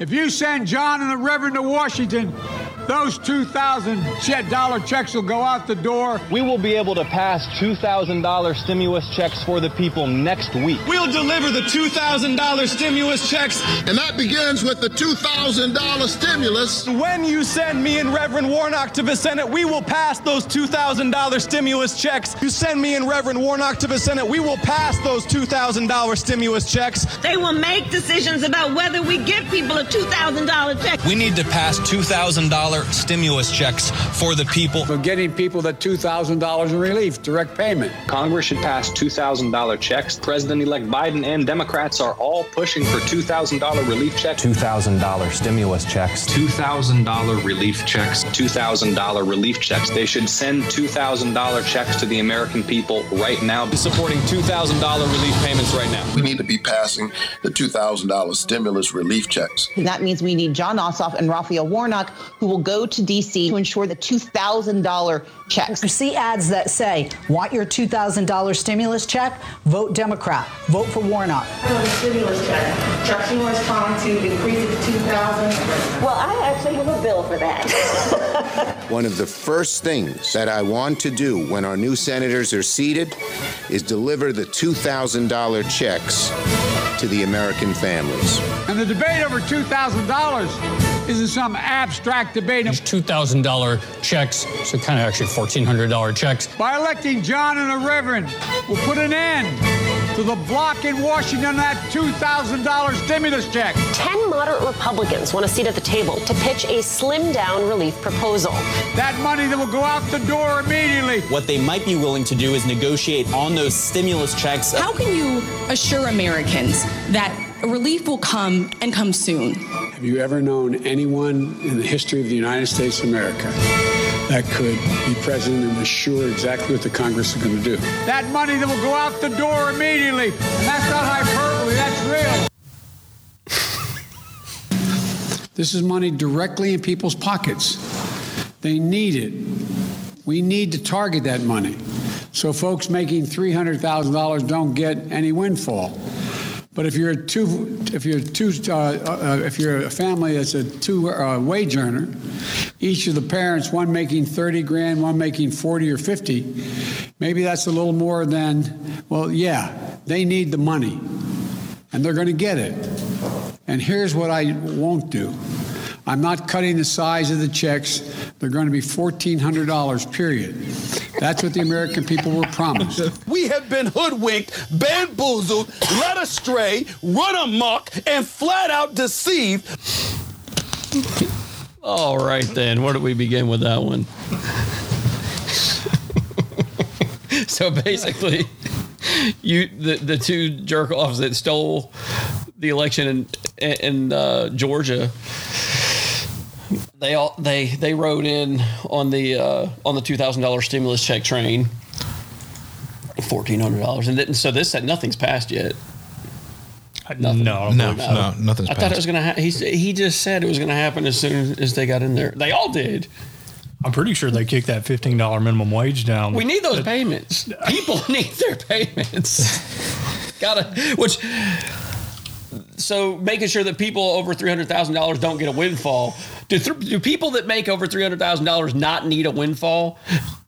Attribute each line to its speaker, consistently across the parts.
Speaker 1: If you send Jon and the Reverend to Washington, those $2,000 checks will go out the door.
Speaker 2: We will be able to pass $2,000 stimulus checks for the people next week.
Speaker 3: We'll deliver the $2,000 stimulus checks.
Speaker 4: And that begins with the $2,000 stimulus.
Speaker 3: When you send me and Reverend Warnock to the Senate, we will pass those $2,000 stimulus checks. You send me and Reverend Warnock to the Senate, we will pass those $2,000 stimulus checks.
Speaker 5: They will make decisions about whether we give people a $2,000 check.
Speaker 6: We need to pass $2,000 stimulus checks for the people.
Speaker 1: For getting people that $2,000 in relief, direct payment.
Speaker 2: Congress should pass $2,000 checks. President elect Biden and Democrats are all pushing for $2,000 relief checks.
Speaker 7: $2,000 stimulus checks.
Speaker 2: $2,000 relief checks. $2,000 relief checks. They should send $2,000 checks to the American people right now.
Speaker 3: Be supporting $2,000 relief payments right now.
Speaker 4: We need to be passing the $2,000 stimulus relief checks.
Speaker 8: That means we need Jon Ossoff and Raphael Warnock, who will go to D.C. to ensure the $2,000 checks.
Speaker 9: You see ads that say, want your $2,000 stimulus check? Vote Democrat. Vote for Warnock.
Speaker 10: stimulus check. Chuck Schumer is trying to increase it to 2000
Speaker 5: Well, I actually have a bill for that.
Speaker 11: One of the first things that I want to do when our new senators are seated is deliver the $2,000 checks to the American families.
Speaker 1: And the debate over $2,000 isn't some abstract debate.
Speaker 12: It's $2,000 checks, so kind of actually $1,400 checks.
Speaker 1: By electing Jon and the Reverend, we'll put an end to the block in Washington that $2,000 stimulus check.
Speaker 13: Ten moderate Republicans want a seat at the table to pitch a slimmed down relief proposal.
Speaker 1: That money that will go out the door immediately.
Speaker 14: What they might be willing to do is negotiate on those stimulus checks.
Speaker 15: How can you assure Americans that relief will come and come soon?
Speaker 1: Have you ever known anyone in the history of the United States of America that could be president and assure exactly what the Congress is going to do? That money that will go out the door immediately. And that's not hyperbole, that's real. This is money directly in people's pockets. They need it. We need to target that money so folks making $300,000 don't get any windfall. But if you're a two, if you're two, uh, uh, if you're a family that's a two uh, wage earner, each of the parents, one making 30 grand, one making 40 or 50, maybe that's a little more than, well, yeah, they need the money and they're going to get it. And here's what I won't do. I'm not cutting the size of the checks. They're going to be $1,400, period. That's what the American people were promised.
Speaker 16: We have been hoodwinked, bamboozled, led astray, run amok, and flat out deceived.
Speaker 17: All right, then. Where do we begin with that one? so basically, you the, the two jerk offs that stole the election in in uh, Georgia they all they they rode in on the uh, on the two thousand dollar stimulus check train, fourteen hundred dollars, and then, so this said nothing's passed yet.
Speaker 18: Nothing. No, no, no, nothing's
Speaker 17: I
Speaker 18: passed.
Speaker 17: thought it was gonna. Ha- he he just said it was gonna happen as soon as they got in there. They all did.
Speaker 18: I'm pretty sure they kicked that $15 minimum wage down.
Speaker 17: We need those payments. People need their payments. Gotta which. So making sure that people over three hundred thousand dollars don't get a windfall. Do, th- do people that make over three hundred thousand dollars not need a windfall?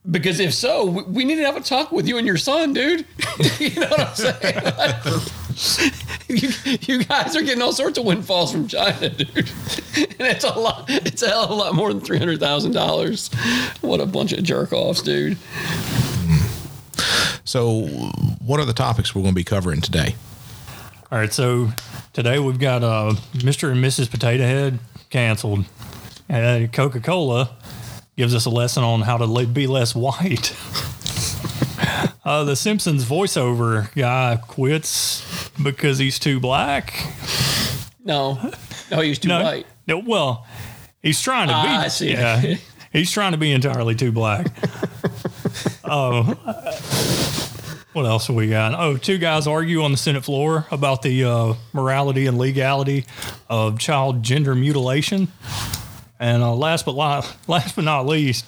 Speaker 17: Because if so, we, need to have a talk with you and your son, dude. you know what I'm saying? you, you guys are getting all sorts of windfalls from China, dude. and it's a lot. It's a hell of a lot more than three hundred thousand dollars. What a bunch of jerk offs, dude.
Speaker 18: So, what are the topics we're going to be covering today? All right, so today we've got uh, Mr. and Mrs. Potato Head canceled, and Coca Cola gives us a lesson on how to be less white. uh, the Simpsons voiceover guy quits because he's too black.
Speaker 17: No, no, he's too
Speaker 18: no,
Speaker 17: white.
Speaker 18: No, well, he's trying to be.
Speaker 17: Ah, I see.
Speaker 18: Yeah, he's trying to be entirely too black. Oh. What else have we got? Oh, two guys argue on the Senate floor about the uh, morality and legality of child gender mutilation. And uh, last but la- last but not least,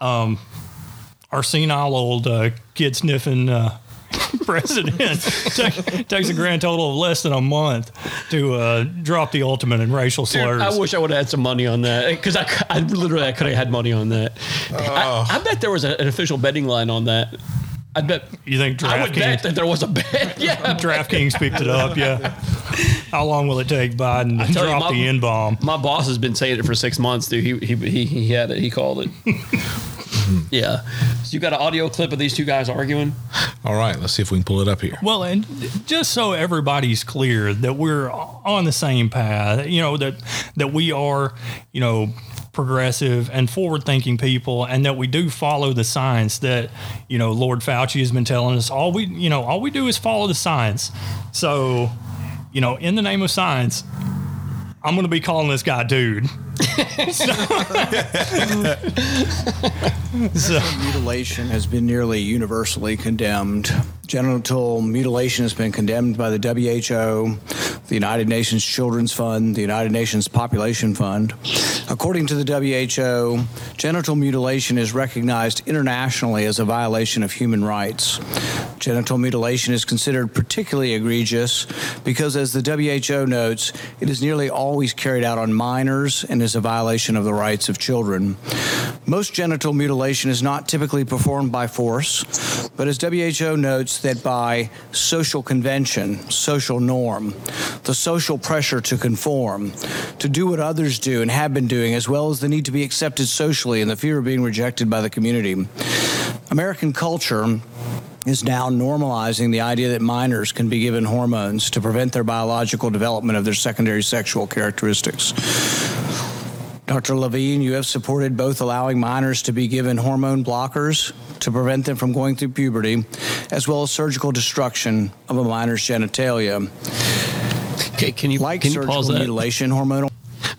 Speaker 18: um, our senile old uh, kid sniffing uh, president take, takes a grand total of less than a month to uh, drop the ultimate in racial slurs.
Speaker 17: Dude, I wish I would have had some money on that because I, I literally I could have had money on that. I, I bet there was a, an official betting line on that. I bet
Speaker 18: you think DraftKings.
Speaker 17: I would bet
Speaker 18: DraftKings-
Speaker 17: that there was a bet. Yeah,
Speaker 18: DraftKings picked it up. Yeah. How long will it take Biden to
Speaker 17: tell you,
Speaker 18: drop
Speaker 17: my-
Speaker 18: the N bomb?
Speaker 17: My boss has been saying it for six months, dude. He he he, he had it. He called it. yeah. So you got an audio clip of these two guys arguing?
Speaker 19: All right, let's see if we can pull it up here.
Speaker 18: Well, and just so everybody's clear that we're on the same path, you know that that we are, you know, progressive and forward-thinking people, and that we do follow the science that you know Lord Fauci has been telling us. All we, you know, all we do is follow the science. So, you know, in the name of science, I'm going to be calling this guy dude.
Speaker 20: Genital mutilation has been nearly universally condemned. Genital mutilation has been condemned by the WHO, the United Nations Children's Fund, the United Nations Population Fund. According to the WHO, genital mutilation is recognized internationally as a violation of human rights. Genital mutilation is considered particularly egregious because, as the WHO notes, it is nearly always carried out on minors and is a violation of the rights of children. Most genital mutilation is not typically performed by force, but as WHO notes, that by social convention, social norm, the social pressure to conform, to do what others do and have been doing, as well as the need to be accepted socially and the fear of being rejected by the community. American culture is now normalizing the idea that minors can be given hormones to prevent their biological development of their secondary sexual characteristics. Dr. Levine, you have supported both allowing minors to be given hormone blockers to prevent them from going through puberty, as well as surgical destruction of a minor's genitalia.
Speaker 17: Okay, can you
Speaker 20: like
Speaker 17: can you
Speaker 20: surgical
Speaker 17: pause that?
Speaker 20: mutilation hormonal?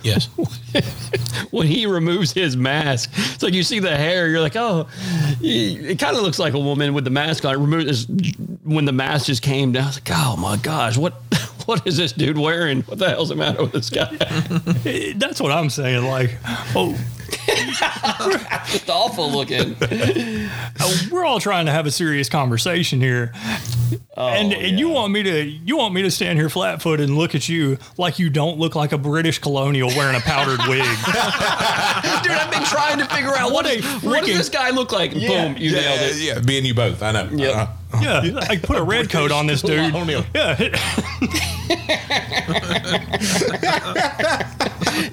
Speaker 19: Yes.
Speaker 17: when he removes his mask, it's like you see the hair. You're like, oh, it kind of looks like a woman with the mask on. Remove when the mask just came down. I was like, oh my gosh, what what is this dude wearing? What the hell's the matter with this guy?
Speaker 18: That's what I'm saying. Like, oh,
Speaker 17: it's awful looking.
Speaker 18: Uh, we're all trying to have a serious conversation here, and and you want me to you want me to stand here flat footed and look at you like you don't look like a British colonial wearing a powdered wig.
Speaker 17: Dude, I've been trying to figure out what,
Speaker 18: What a
Speaker 17: what does this guy look like?
Speaker 19: Yeah,
Speaker 17: Boom, you
Speaker 19: yeah,
Speaker 17: nailed it.
Speaker 19: Yeah, me and you both. I know.
Speaker 17: Yep.
Speaker 19: Uh,
Speaker 18: Yeah, I put a red coat on this dude.
Speaker 19: Colonial.
Speaker 18: Yeah,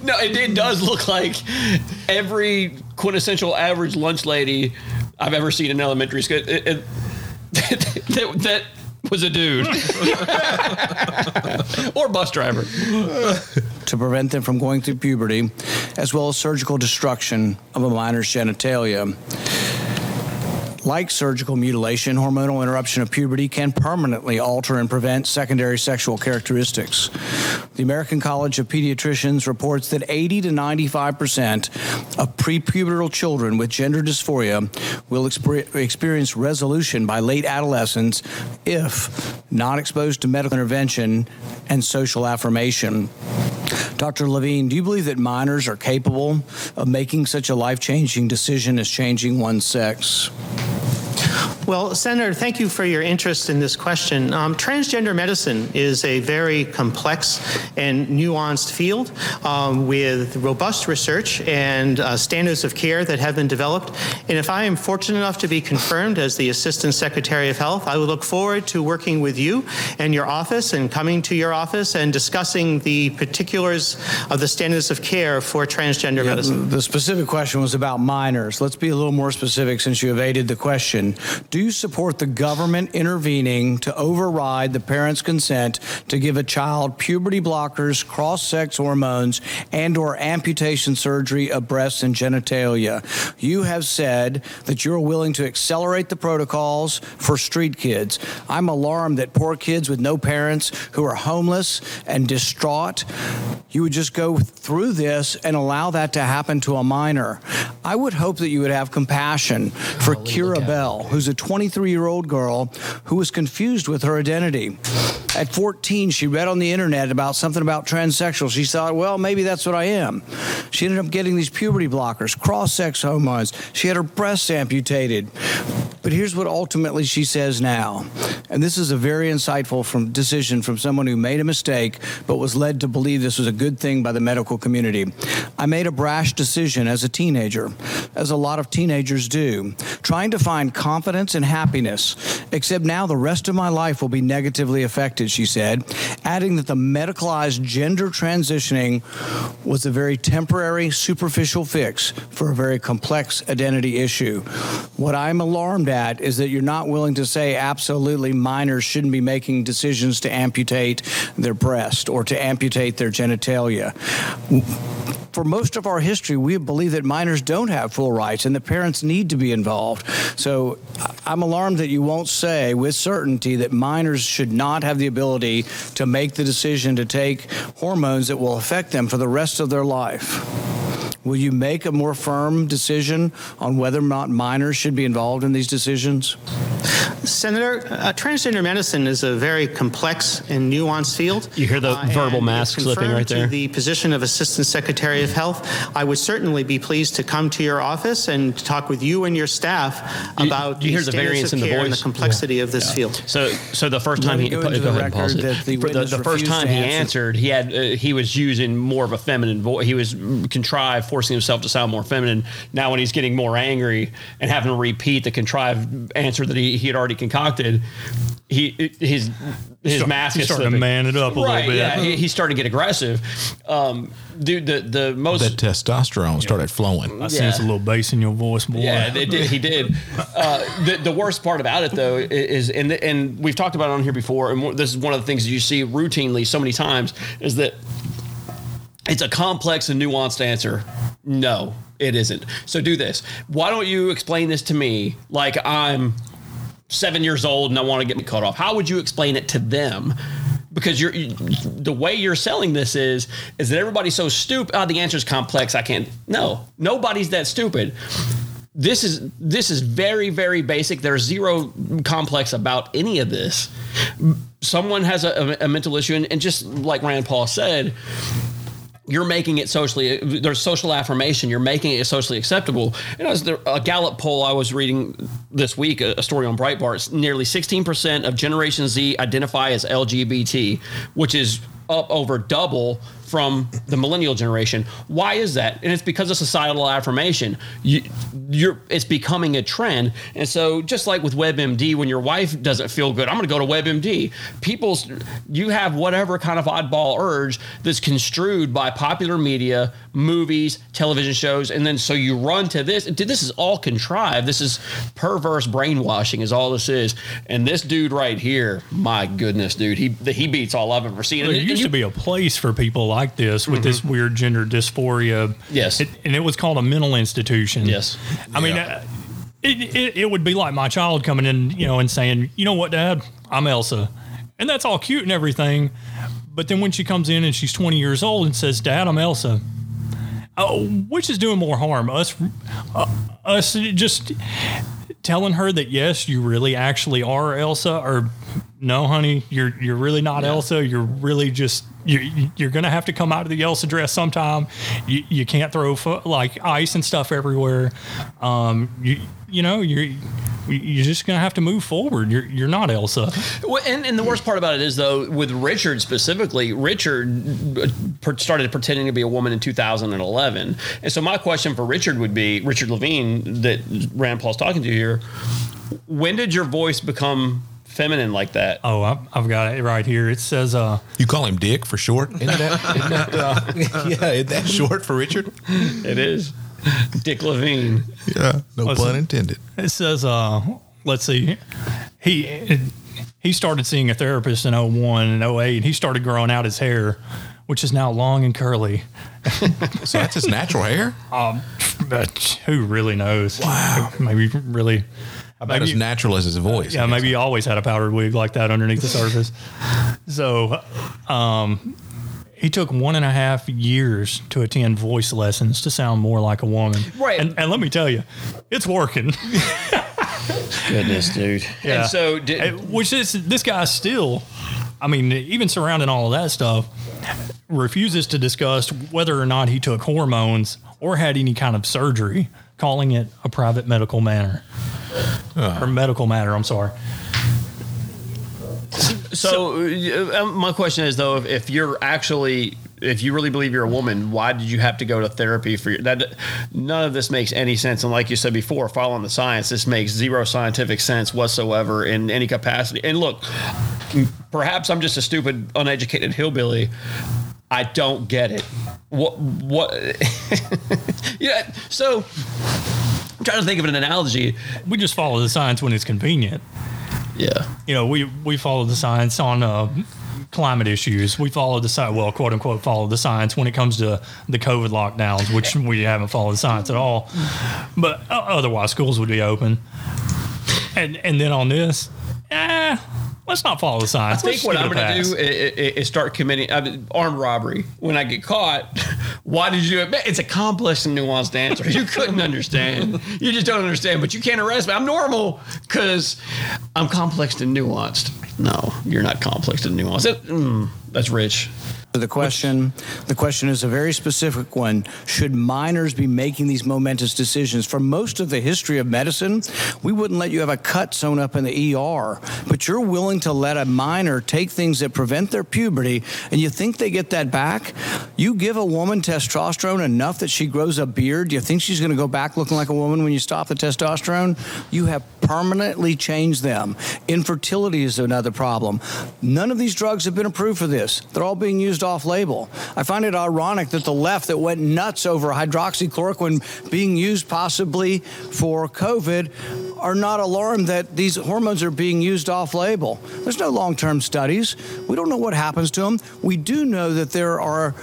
Speaker 17: No, it, it does look like every quintessential average lunch lady I've ever seen in elementary school. It, it, that, that was a dude or bus driver.
Speaker 20: to prevent them from going through puberty, as well as surgical destruction of a minor's genitalia. Like surgical mutilation, hormonal interruption of puberty can permanently alter and prevent secondary sexual characteristics. The American College of Pediatricians reports that 80 to 95 percent of prepubertal children with gender dysphoria will exper- experience resolution by late adolescence if not exposed to medical intervention and social affirmation. Dr. Levine, do you believe that minors are capable of making such a life changing decision as changing one's sex?
Speaker 21: Well, Senator, thank you for your interest in this question. Um, transgender medicine is a very complex and nuanced field um, with robust research and uh, standards of care that have been developed. And if I am fortunate enough to be confirmed as the Assistant Secretary of Health, I would look forward to working with you and your office and coming to your office and discussing the particulars of the standards of care for transgender medicine.
Speaker 20: The specific question was about minors. Let's be a little more specific since you evaded the question. Do you support the government intervening to override the parent's consent to give a child puberty blockers, cross-sex hormones, and or amputation surgery of breasts and genitalia? You have said that you're willing to accelerate the protocols for street kids. I'm alarmed that poor kids with no parents who are homeless and distraught, you would just go through this and allow that to happen to a minor. I would hope that you would have compassion for Keira Bell, who's a 23 year old girl who was confused with her identity. At 14, she read on the internet about something about transsexual. She thought, well, maybe that's what I am. She ended up getting these puberty blockers, cross sex hormones. She had her breasts amputated. But here's what ultimately she says now. And this is a very insightful from decision from someone who made a mistake but was led to believe this was a good thing by the medical community. I made a brash decision as a teenager, as a lot of teenagers do, trying to find confidence and happiness, except now the rest of my life will be negatively affected, she said, adding that the medicalized gender transitioning was a very temporary, superficial fix for a very complex identity issue. What I'm alarmed at is that you're not willing to say absolutely minors shouldn't be making decisions to amputate their breast or to amputate their genitalia. For most of our history, we believe that minors don't have full rights and the parents need to be involved. So I'm alarmed that you won't say with certainty that minors should not have the ability to make the decision to take hormones that will affect them for the rest of their life. Will you make a more firm decision on whether or not minors should be involved in these decisions?
Speaker 21: Senator, uh, transgender medicine is a very complex and nuanced field.
Speaker 17: You hear the
Speaker 21: Uh,
Speaker 17: verbal
Speaker 21: and
Speaker 17: mask slipping right
Speaker 21: confirmed to
Speaker 17: there.
Speaker 21: The position of Assistant Secretary of Health. I would certainly be pleased to come to your office and talk with you and your staff
Speaker 17: You-
Speaker 21: about
Speaker 17: you hear the variance
Speaker 21: of
Speaker 17: in the
Speaker 21: care and the complexity of this field.
Speaker 17: So, so the first time he
Speaker 21: go
Speaker 17: go,
Speaker 21: the
Speaker 17: ahead and pause it.
Speaker 21: the
Speaker 17: the, the first time he
Speaker 21: answer.
Speaker 17: answered, he had uh, he was using more of a feminine voice. He was contrived, forcing himself to sound more feminine. Now, when he's getting more angry and having to repeat the contrived answer that he, he had already concocted, he his his
Speaker 18: Start-
Speaker 17: mask
Speaker 18: he's
Speaker 17: is
Speaker 18: starting to man it up a little bit.
Speaker 17: Yeah, he, he's starting to get aggressive. Um, dude, the the most
Speaker 19: That testosterone started flowing.
Speaker 18: I sense a little bass in your voice, boy.
Speaker 17: yeah, they did, he did. Uh, the, the worst part about it, though, is and and we've talked about it on here before, and this is one of the things that you see routinely so many times is that it's a complex and nuanced answer. No, it isn't. So do this. Why don't you explain this to me like I'm seven years old and I want to get me cut off? How would you explain it to them? Because you're you, the way you're selling this is is that everybody's so stupid. Oh, the answer is complex. I can't. No, nobody's that stupid. This is this is very very basic. There's zero complex about any of this. Someone has a, a, mental issue, and, and just like Rand Paul said, you're making it socially there's social affirmation you're making it socially acceptable. And as there, a gallup poll i was reading this week a, story on breitbart nearly 16% of generation z identify as lgbt which is up over double from the millennial generation. Why is that? And it's because of societal affirmation. You, you're it's becoming a trend. And so just like with webmd when your wife doesn't feel good i'm going to go to webmd. People's you have whatever kind of oddball urge that's construed by popular media movies television shows and then so you run to this Dude, this is all contrived this is perverse brainwashing is all this is and this dude right here my goodness dude he he beats all i've ever seen
Speaker 18: there
Speaker 17: And- and
Speaker 18: used
Speaker 17: you-
Speaker 18: to be a place for people like this with this weird gender dysphoria.
Speaker 17: Yes.
Speaker 18: It- and it was called a mental institution.
Speaker 17: Yes.
Speaker 18: I mean, uh, it, it, it would be like my child coming in, you know, and saying, you know what, Dad, I'm Elsa. And that's all cute and everything. But then when she comes in and she's 20 years old and says, Dad, I'm Elsa. Oh, which is doing more harm? Us, uh, us just telling her that yes, you really actually are Elsa, or no, honey, you're you're really not Elsa. You're really just you you're gonna have to come out of the Elsa dress sometime. You, you can't throw fo- like ice and stuff everywhere. Um, you you know you're you're just gonna have to move forward. You're you're not Elsa.
Speaker 17: Well, and, and the worst part about it is, though, with Richard specifically, Richard uh, started pretending to be a woman in 2011. And so, my question for Richard would be Richard Levine, that Rand Paul's talking to here, when did your voice become feminine like that?
Speaker 18: Oh, I've, I've got it right here. It says, uh,
Speaker 19: You call him Dick for short? Isn't that, isn't that uh, yeah, isn't that short for Richard?
Speaker 17: It is. Dick Levine.
Speaker 19: Yeah, no
Speaker 18: What's
Speaker 19: pun
Speaker 18: it?
Speaker 19: intended.
Speaker 18: It says, uh, let's see, he he started seeing a therapist in 01 and 08. And He started growing out his hair, which is now long and curly.
Speaker 19: So that's his natural hair?
Speaker 18: Um, but who really knows? Wow. Maybe really.
Speaker 19: About as natural as his voice.
Speaker 18: Yeah, maybe he always had a powdered wig like that underneath the surface. So, um, he took one and a half years to attend voice lessons to sound more like a woman.
Speaker 17: Right.
Speaker 18: And, and let me tell you, it's working.
Speaker 17: Goodness, dude.
Speaker 18: Yeah.
Speaker 17: And so, did,
Speaker 18: Uh, which is this guy still, I mean, even surrounding all of that stuff, refuses to discuss whether or not he took hormones or had any kind of surgery calling it a private medical matter or medical matter. I'm sorry.
Speaker 17: So, uh, my question is though, if, if you're actually if you really believe you're a woman, why did you have to go to therapy for your, that? None of this makes any sense. And like you said before, following the science, this makes zero scientific sense whatsoever in any capacity. And look, perhaps I'm just a stupid, uneducated hillbilly. I don't get it. What? What? yeah. So, I'm trying to think of an analogy.
Speaker 18: We just follow the science when it's convenient.
Speaker 17: Yeah.
Speaker 18: You know, we we follow the science on uh, climate issues. We follow the science, well, quote unquote, follow the science when it comes to the COVID lockdowns, which we haven't followed the science at all. But uh, otherwise, schools would be open. And and then on this, eh, let's not follow the science.
Speaker 17: I think
Speaker 18: Let's
Speaker 17: what I'm going to do is, is start committing I mean, armed robbery. When I get caught, why did you do it? It's a complex and nuanced answer. You couldn't understand. You just don't understand, but you can't arrest me. I'm normal because I'm complex and nuanced. No, you're not complex and nuanced. It- mm, that's rich.
Speaker 20: The question, the question is a very specific one. Should minors be making these momentous decisions? For most of the history of medicine, we wouldn't let you have a cut sewn up in the ER, but you're willing to let a minor take things that prevent their puberty, and you think they get that back? You give a woman testosterone enough that she grows a beard. Do you think she's going to go back looking like a woman when you stop the testosterone? You have permanently changed them. Infertility is another problem. None of these drugs have been approved for this. They're all being used off label. I find it ironic that the left that went nuts over hydroxychloroquine being used possibly for COVID are not alarmed that these hormones are being used off label. There's no long term studies. We don't know what happens to them. We do know that there are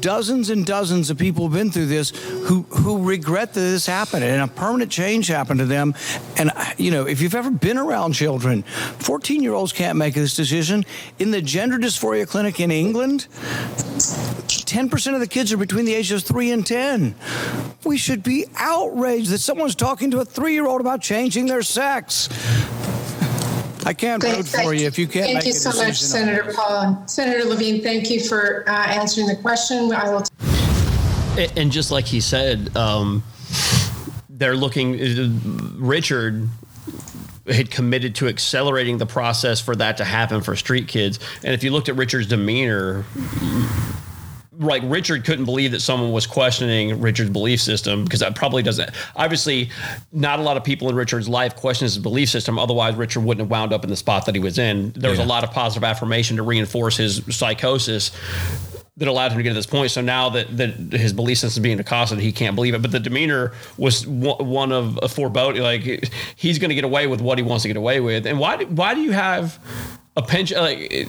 Speaker 20: dozens and dozens of people who've been through this who, who regret that this happened and a permanent change happened to them. And, you know, if you've ever been around children, 14 year olds can't make this decision. In the gender dysphoria clinic in England, 10% of the kids are between the ages of 3 and 10. We should be outraged that someone's talking to a three year old about changing their sex. I can't
Speaker 22: Thank-
Speaker 20: vote for
Speaker 22: thank-
Speaker 20: you if you can't
Speaker 22: Thank
Speaker 20: make
Speaker 22: you
Speaker 20: a
Speaker 22: so
Speaker 20: decision.
Speaker 22: much, Senator Paul. Senator Levine, thank you for uh, answering the question. I will.
Speaker 17: A- And just like he said, um, they're looking. Richard had committed to accelerating the process for that to happen for street kids. And if you looked at Richard's demeanor, like Richard couldn't believe that someone was questioning Richard's belief system because that probably doesn't. Obviously, not a lot of people in Richard's life question his belief system. Otherwise, Richard wouldn't have wound up in the spot that he was in. There was a lot of positive affirmation to reinforce his psychosis that allowed him to get to this point. So now that, that his belief system is being accosted, he can't believe it. But the demeanor was one one of a foreboding. Like he's going to get away with what he wants to get away with. And why? do- Why do you have a pension? Like,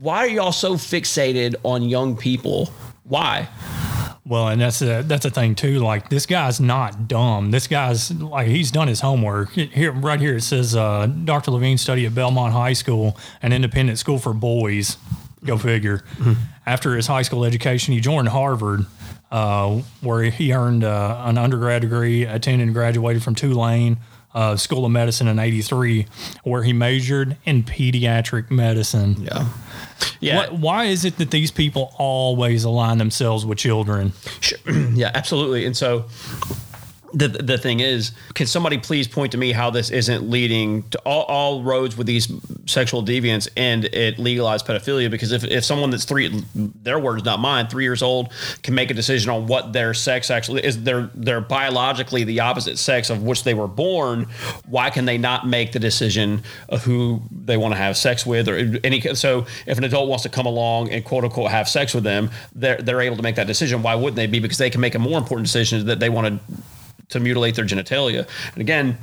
Speaker 17: why are y'all so fixated on young people? Why?
Speaker 18: Well, and that's a that's a thing too. Like this guy's not dumb. This guy's like he's done his homework. Here, right here, it says uh, Dr. Levine studied at Belmont High School, an independent school for boys. Go figure. After his high school education, he joined Harvard, uh, where he earned uh, an undergrad degree, attended and graduated from Tulane uh, School of Medicine in '83, where he majored in pediatric medicine.
Speaker 17: Yeah. Yeah.
Speaker 18: Why, why is it that these people always align themselves with children?
Speaker 17: Sure. yeah, absolutely. And so the the thing is, can somebody please point to me how this isn't leading to all, all roads with these sexual deviants and it legalized pedophilia? Because if, if someone that's three, their words not mine, three years old, can make a decision on what their sex actually is, they're they're biologically the opposite sex of which they were born. Why can they not make the decision of who they want to have sex with or any? So if an adult wants to come along and quote unquote have sex with them, they're they're able to make that decision. Why wouldn't they be? Because they can make a more important decision that they want to to mutilate their genitalia. And again,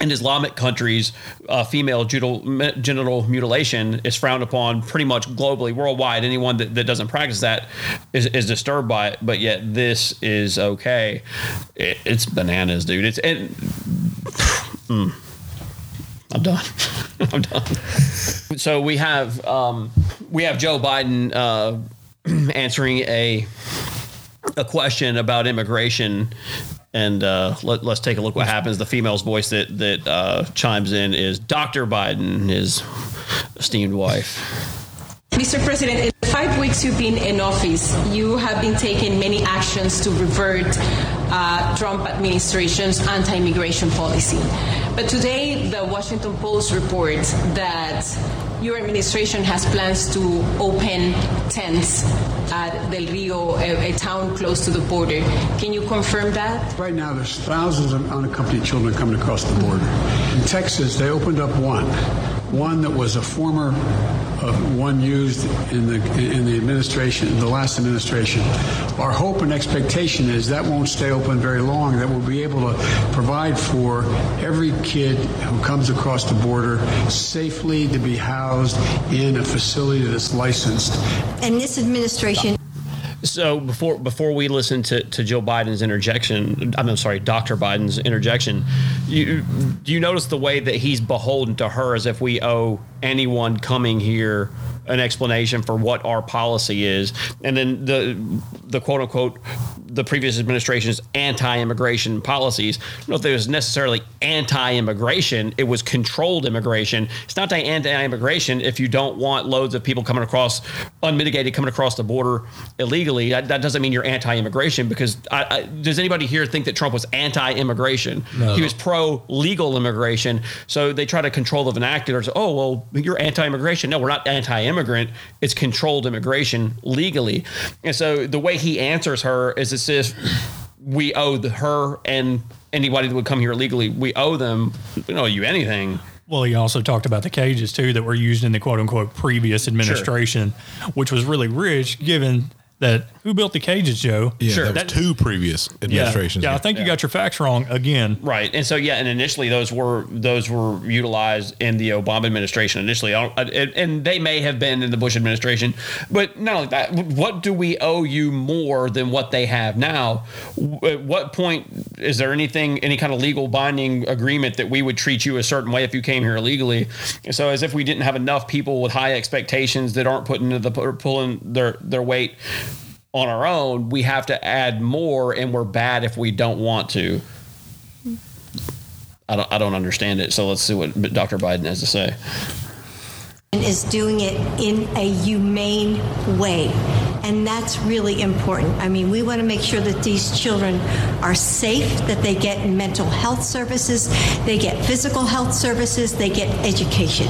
Speaker 17: in Islamic countries, uh, female genital, mutilation is frowned upon pretty much globally, worldwide. Anyone that, that doesn't practice that is, is disturbed by it, but yet this is okay. It, it's bananas, dude. It's and mm, I'm done. I'm done. So we have um, we have Joe Biden uh, answering a a question about immigration and uh, let, us take a look what happens. The female's voice that that uh, chimes in is Dr. Biden, his esteemed wife.
Speaker 10: Mr. President, in the five weeks you've been in office, you have been taking many actions to revert uh, Trump administration's anti-immigration policy. But today, the Washington Post reports that your administration has plans to open tents at Del Rio, a, a town close to the border. Can you confirm that?
Speaker 1: Right now, there's thousands of unaccompanied children coming across the border. In Texas, they opened up one, one that was a former uh, one used in the in the administration, the last administration. Our hope and expectation is that won't stay open very long. That we'll be able to provide for every kid who comes across the border safely to be housed in a facility that's licensed.
Speaker 23: And this administration
Speaker 17: So before before we listen to, to Joe Biden's interjection, I'm sorry, Dr. Biden's interjection, you do you notice the way that he's beholden to her as if we owe anyone coming here an explanation for what our policy is, and then the the quote unquote the previous administration's anti-immigration policies. I don't know if it was necessarily anti-immigration; it was controlled immigration. It's not anti-immigration if you don't want loads of people coming across unmitigated coming across the border illegally. That, that doesn't mean you're anti-immigration because I, I, does anybody here think that Trump was anti-immigration?
Speaker 19: No.
Speaker 17: He was pro-legal immigration. So they try to control the vernacular. So, oh well, you're anti-immigration. No, we're not anti-immigrant. It's controlled immigration legally. And so the way he answers her is as if we owe the, her and anybody that would come here illegally, we owe them. We don't owe you anything.
Speaker 18: Well, he also talked about the cages too that were used in the quote unquote previous administration, which was really rich given that who built the cages, Joe?
Speaker 19: Yeah, that was two previous administrations.
Speaker 18: Yeah, I think you got your facts wrong again.
Speaker 17: Right, and so yeah, and initially those were those were utilized in the Obama administration initially, and and they may have been in the Bush administration, but not only that. What do we owe you more than what they have now? At what point is there anything, any kind of legal binding agreement that we would treat you a certain way if you came here illegally? So as if we didn't have enough people with high expectations that aren't putting the pulling their their weight on our own, we have to add more, and we're bad if we don't want to. I don't, I don't understand it. So let's see what Dr. Biden has to say.
Speaker 23: is doing it in a humane way. And that's really important. I mean, we want to make sure that these children are safe, that they get mental health services, they get physical health services, they get education.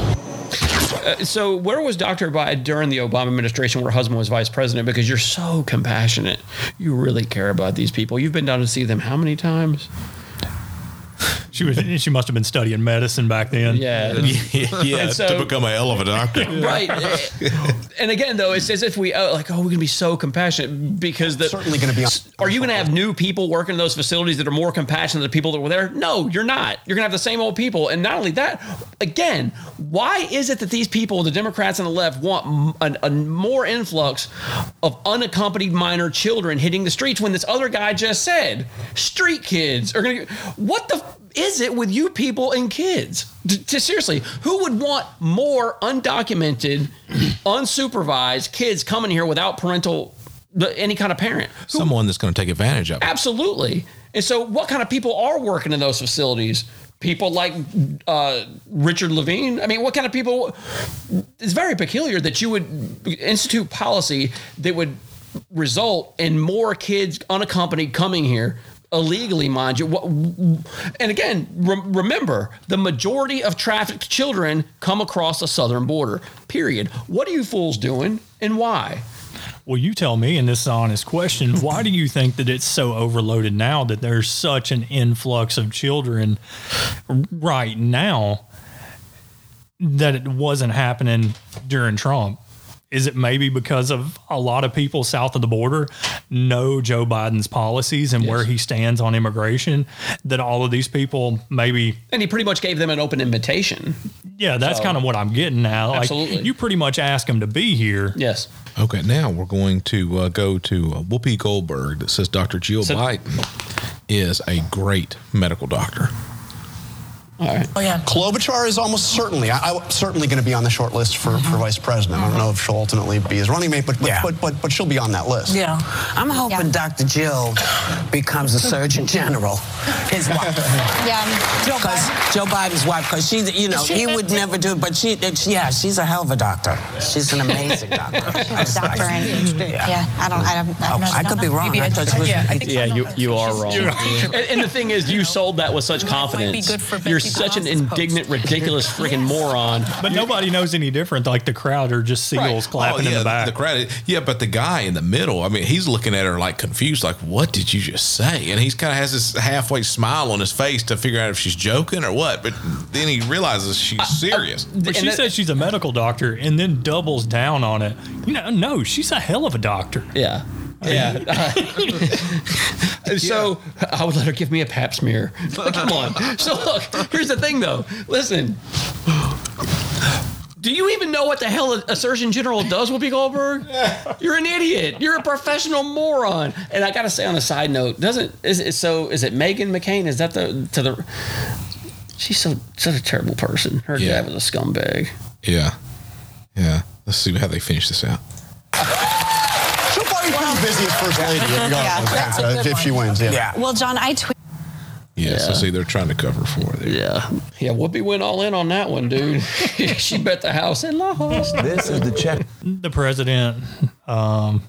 Speaker 17: Uh, so where was Dr. Biden during the Obama administration where her husband was vice president? Because you're so compassionate. You really care about these people. You've been down to see them how many times?
Speaker 18: She was she must have been studying medicine back then.
Speaker 17: Yeah.
Speaker 19: yeah,
Speaker 17: And so-
Speaker 19: to become a hell of a doctor.
Speaker 17: right. and again, though, it's as if we oh, like, oh, we're gonna be so compassionate because the certainly gonna be. Are you gonna have new people working in those facilities that are more compassionate than the people that were there? No, you're not. You're gonna have the same old people. And not only that, again, why is it that these people, the Democrats and the left, want a more influx of unaccompanied minor children hitting the streets when this other guy just said street kids are gonna? What the? Is it with you people and kids? D- t- seriously, who would want more undocumented, unsupervised kids coming here without parental, any kind of parent? Who-
Speaker 19: Someone that's going to take advantage of it.
Speaker 17: Absolutely. And so, what kind of people are working in those facilities? People like uh, Richard Levine. I mean, what kind of people? It's very peculiar that you would institute policy that would result in more kids unaccompanied coming here illegally, mind you. And again, re- remember the majority of trafficked children come across the southern border. Period. What are you fools doing, and why?
Speaker 18: Well, you tell me, and this honest question. Why do you think that it's so overloaded now that there's such an influx of children right now that it wasn't happening during Trump? Is it maybe because of a lot of people south of the border know Joe Biden's policies and where he stands on immigration that all of these people maybe
Speaker 17: And he pretty much gave them an open invitation.
Speaker 18: yeah, that's
Speaker 17: So-
Speaker 18: kind of what I'm getting at. Like,
Speaker 17: Absolutely.
Speaker 18: You pretty much ask them to be here.
Speaker 17: Yes.
Speaker 19: Okay, now we're going to uh, go to uh, Whoopi Goldberg that says Dr. Jill
Speaker 17: So-
Speaker 19: Biden is a great medical doctor.
Speaker 17: All right.
Speaker 24: Oh yeah. Klobuchar is almost certainly, I, I certainly going to be on the short list for, for mm-hmm. vice president. I don't know if she'll ultimately be his running mate, but but, but, but but she'll be on that list.
Speaker 25: Yeah, I'm hoping Dr. Jill becomes a Surgeon General, his wife.
Speaker 26: Yeah, um, Joe
Speaker 25: Because Joe Biden's wife, because she, you know, he would never do it, but she, it's- yeah, she's a hell of a doctor. She's an amazing doctor.
Speaker 26: doctor and yeah, I don't, I don't.
Speaker 25: Oh, I could be wrong. I thought she was.
Speaker 17: Yeah, you, you are wrong. and, and the thing is, you sold that with such confidence.
Speaker 26: good for
Speaker 17: You're
Speaker 26: Betsy
Speaker 17: such an indignant, ridiculous freaking moron.
Speaker 18: But nobody knows any different. Like the crowd are just seals oh, clapping
Speaker 19: Oh, yeah,
Speaker 18: in the back.
Speaker 19: The crowd. Yeah, but the guy in the middle, I mean, he's looking at her like confused, like, what did you just say? And he's kind of has this halfway smile on his face to figure out if she's joking or what. But then he realizes she's serious.
Speaker 18: But she says she's a medical doctor and then doubles down on it. You know, no, she's a hell of a doctor.
Speaker 17: Yeah. Yeah. so I would let her give me a pap smear. Come on. So look, here's the thing though. Listen. Do you even know what the hell a Surgeon General does, Whoopi Goldberg? You're an idiot. You're a professional moron. And I gotta say, on a side note, doesn't is it so? Is it Meghan McCain? Is that the to the? She's so such a terrible person. Her
Speaker 19: Yeah.
Speaker 17: dad was a scumbag.
Speaker 19: Yeah. Yeah. Let's see how they finish this out.
Speaker 24: She'll probably be busy as first lady if,
Speaker 26: Yeah.
Speaker 24: if, if she wins. Yeah.
Speaker 26: Well, John, I tweeted.
Speaker 19: Yeah, so see, they're trying to cover for there.
Speaker 17: Yeah. Yeah, Whoopi went all in on that one, dude. she bet the house and lost.
Speaker 18: This is the check. The president. Um,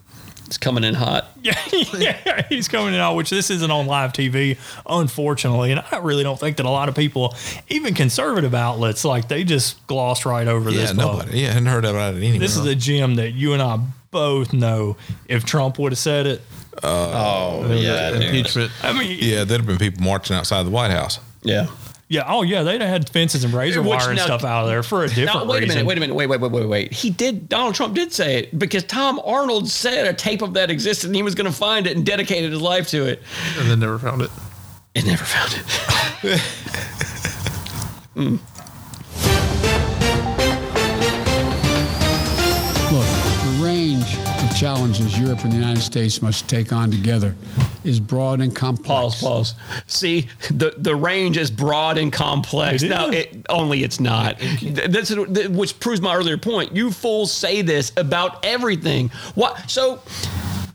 Speaker 17: it's coming in hot.
Speaker 18: Yeah, yeah, he's coming in hot, which this isn't on live TV, unfortunately. And I really don't think that a lot of people, even conservative outlets, like they just gloss right over
Speaker 19: Yeah,
Speaker 18: this. bug.
Speaker 19: nobody. Yeah, hadn't heard about it anyway.
Speaker 18: This is a gem that you and I both know. If Trump would have said it,
Speaker 19: Oh,
Speaker 18: yeah,
Speaker 19: impeachment.
Speaker 18: I mean,
Speaker 19: yeah, there'd have been people marching outside the White House.
Speaker 17: Yeah.
Speaker 18: yeah, oh yeah, they'd have had fences and razor
Speaker 17: Which
Speaker 18: wire and
Speaker 17: now-
Speaker 18: stuff out of there for a different
Speaker 17: Now, wait
Speaker 18: reason.
Speaker 17: a minute, wait a minute, wait, wait, wait, wait, wait. He did. Donald Trump did say it because Tom Arnold said a tape of that existed and he was going to find it and dedicated his life to it.
Speaker 27: And then never found it.
Speaker 17: And never found it. Mm.
Speaker 1: Challenges Europe and the United States must take on together is broad and complex.
Speaker 17: Pause, pause. See, the the range is broad and complex.
Speaker 1: It
Speaker 17: Now, it, only it's not. That's which proves my earlier point. You fools say this about everything. What? So.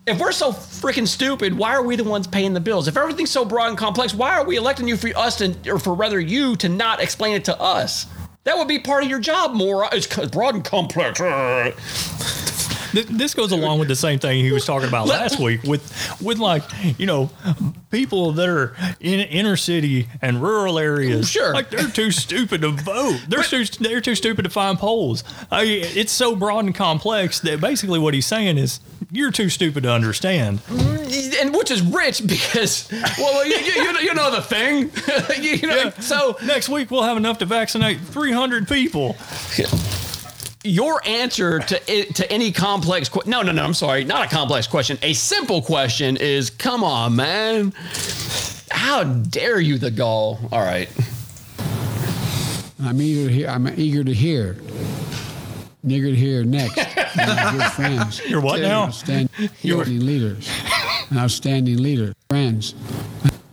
Speaker 17: If we're so freaking stupid, why are we the ones paying the bills? If everything's so broad and complex, why are we electing you for us to, or for rather you to not explain it to us? That would be part of your job, more. It's broad and complex.
Speaker 18: Th- This goes along with the same thing he was talking about last week with, with like you know, people that are in inner city and rural areas. Oh, sure, like they're too stupid to vote. They're too they're too stupid to find polls. I mean, it's so broad and complex that basically what he's saying is you're too stupid to understand.
Speaker 17: Mm, and which is rich because well you, you, you know- you know the thing you, know so
Speaker 18: next week we'll have enough to vaccinate 300 people
Speaker 17: your answer to to any complex que- no no no i'm sorry not a complex question a simple question is come on man how dare you the gall all right
Speaker 1: I'm eager to hear. I'm eager to hear. Eager to hear next. from my good friends.
Speaker 18: You're what now?
Speaker 1: Outstanding leaders. An outstanding leader. Friends.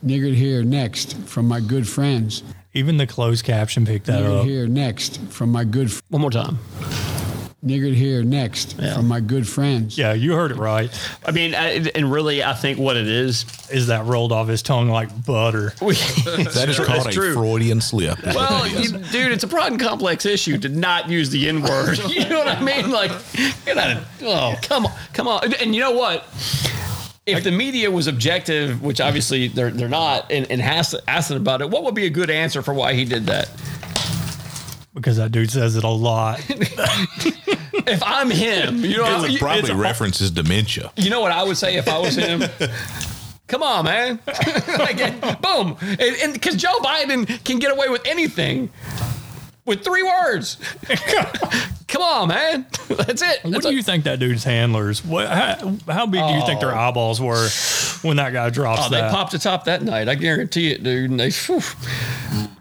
Speaker 1: Eager to hear next from my good friends.
Speaker 18: Even the closed caption picked that
Speaker 1: Eager
Speaker 18: up.
Speaker 1: Here next from my good.
Speaker 17: One more time.
Speaker 1: Eager Here hear next from my good friends.
Speaker 18: Yeah, you heard it right.
Speaker 17: I mean, I, and really, I think what it is
Speaker 18: is that rolled off his tongue like butter.
Speaker 19: That is called a Freudian slip.
Speaker 17: Well, you, dude, it's a broad and complex issue to not use the N word. You know what I mean? Like, get out of oh, come on, come on. And, and you know what? If the media was objective, which obviously they're they're not, and, and asked asked it about it, what would be a good answer for why he did that?
Speaker 18: Because that dude says it a lot.
Speaker 17: If I'm him, you know,
Speaker 19: It would
Speaker 17: it's
Speaker 19: probably
Speaker 17: a-
Speaker 19: references dementia.
Speaker 17: You know what I would say if I was him? Come on, man. like, boom. And because Joe Biden can get away with anything with three words. Come on, man. That's it.
Speaker 18: What do you think that dude's handlers? What? How, how big do you think their
Speaker 17: Oh.
Speaker 18: eyeballs were when that guy drops
Speaker 17: Oh, they
Speaker 18: that?
Speaker 17: popped the top that night. I guarantee it, dude. And they, phew.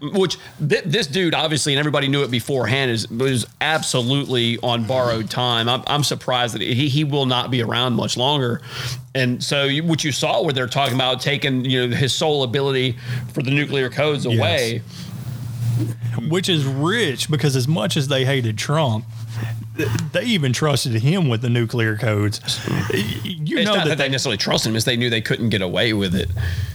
Speaker 17: which th- this dude obviously, and everybody knew it beforehand, is was absolutely on borrowed time. I'm, I'm surprised that he he will not be around much longer. And so, you, what you saw where they're talking about taking you know his sole ability for the nuclear codes away.
Speaker 18: Which is rich because as much as they hated Trump, they even trusted him with the nuclear codes. You
Speaker 17: it's
Speaker 18: know
Speaker 17: not that,
Speaker 18: that
Speaker 17: they necessarily trusted him; it's they knew they couldn't get away with it.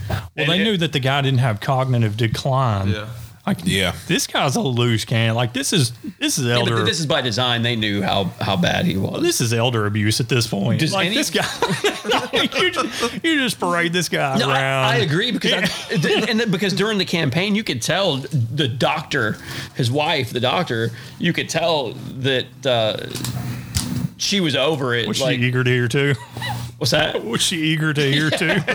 Speaker 18: Well, they knew that the guy didn't have cognitive decline.
Speaker 17: Yeah.
Speaker 18: Like,
Speaker 19: yeah,
Speaker 18: this guy's a loose can. Like this is this is
Speaker 17: Yeah, but
Speaker 18: elder.
Speaker 17: this is by design. They knew how how bad he was.
Speaker 18: this is elder abuse at this point.
Speaker 17: Does
Speaker 18: like
Speaker 17: any-
Speaker 18: this guy, like, you, just, you just parade this guy
Speaker 17: No, I,
Speaker 18: around.
Speaker 17: I agree because I, and then because during the campaign you could tell the doctor, his wife, the doctor, you could tell that uh, she was over it.
Speaker 18: Was
Speaker 17: like,
Speaker 18: she eager to hear too?
Speaker 17: What's that?
Speaker 18: Was she eager to hear too?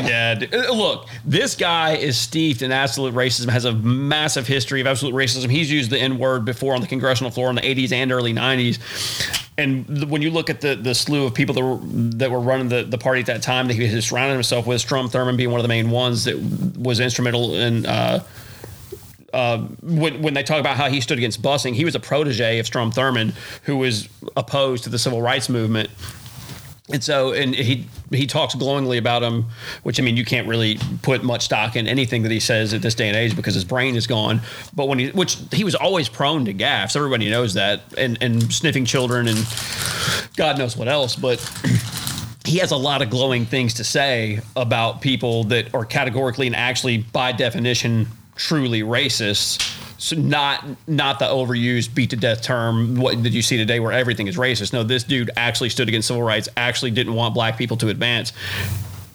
Speaker 17: yeah. dude. Uh, Look, this guy is steeped in absolute racism, has a massive history of absolute racism. He's used the N word before on the congressional floor in the 80s and early 90s. And th- when you look at the, the slew of people that were, that were running the, the party at that time that he had surrounded himself with, Strom Thurmond being one of the main ones that was instrumental in. Uh, uh, when, when they talk about how he stood against busing, he was a protege of Strom Thurmond, who was opposed to the civil rights movement. And so, and he he talks glowingly about him, which I mean, you can't really put much stock in anything that he says at this day and age because his brain is gone. But when he, which he was always prone to gaffes, everybody knows that, and and sniffing children and God knows what else. But he has a lot of glowing things to say about people that are categorically and actually by definition truly racist. So not not the overused beat to death term what did you see today where everything is racist. No, this dude actually stood against civil rights, actually didn't want black people to advance.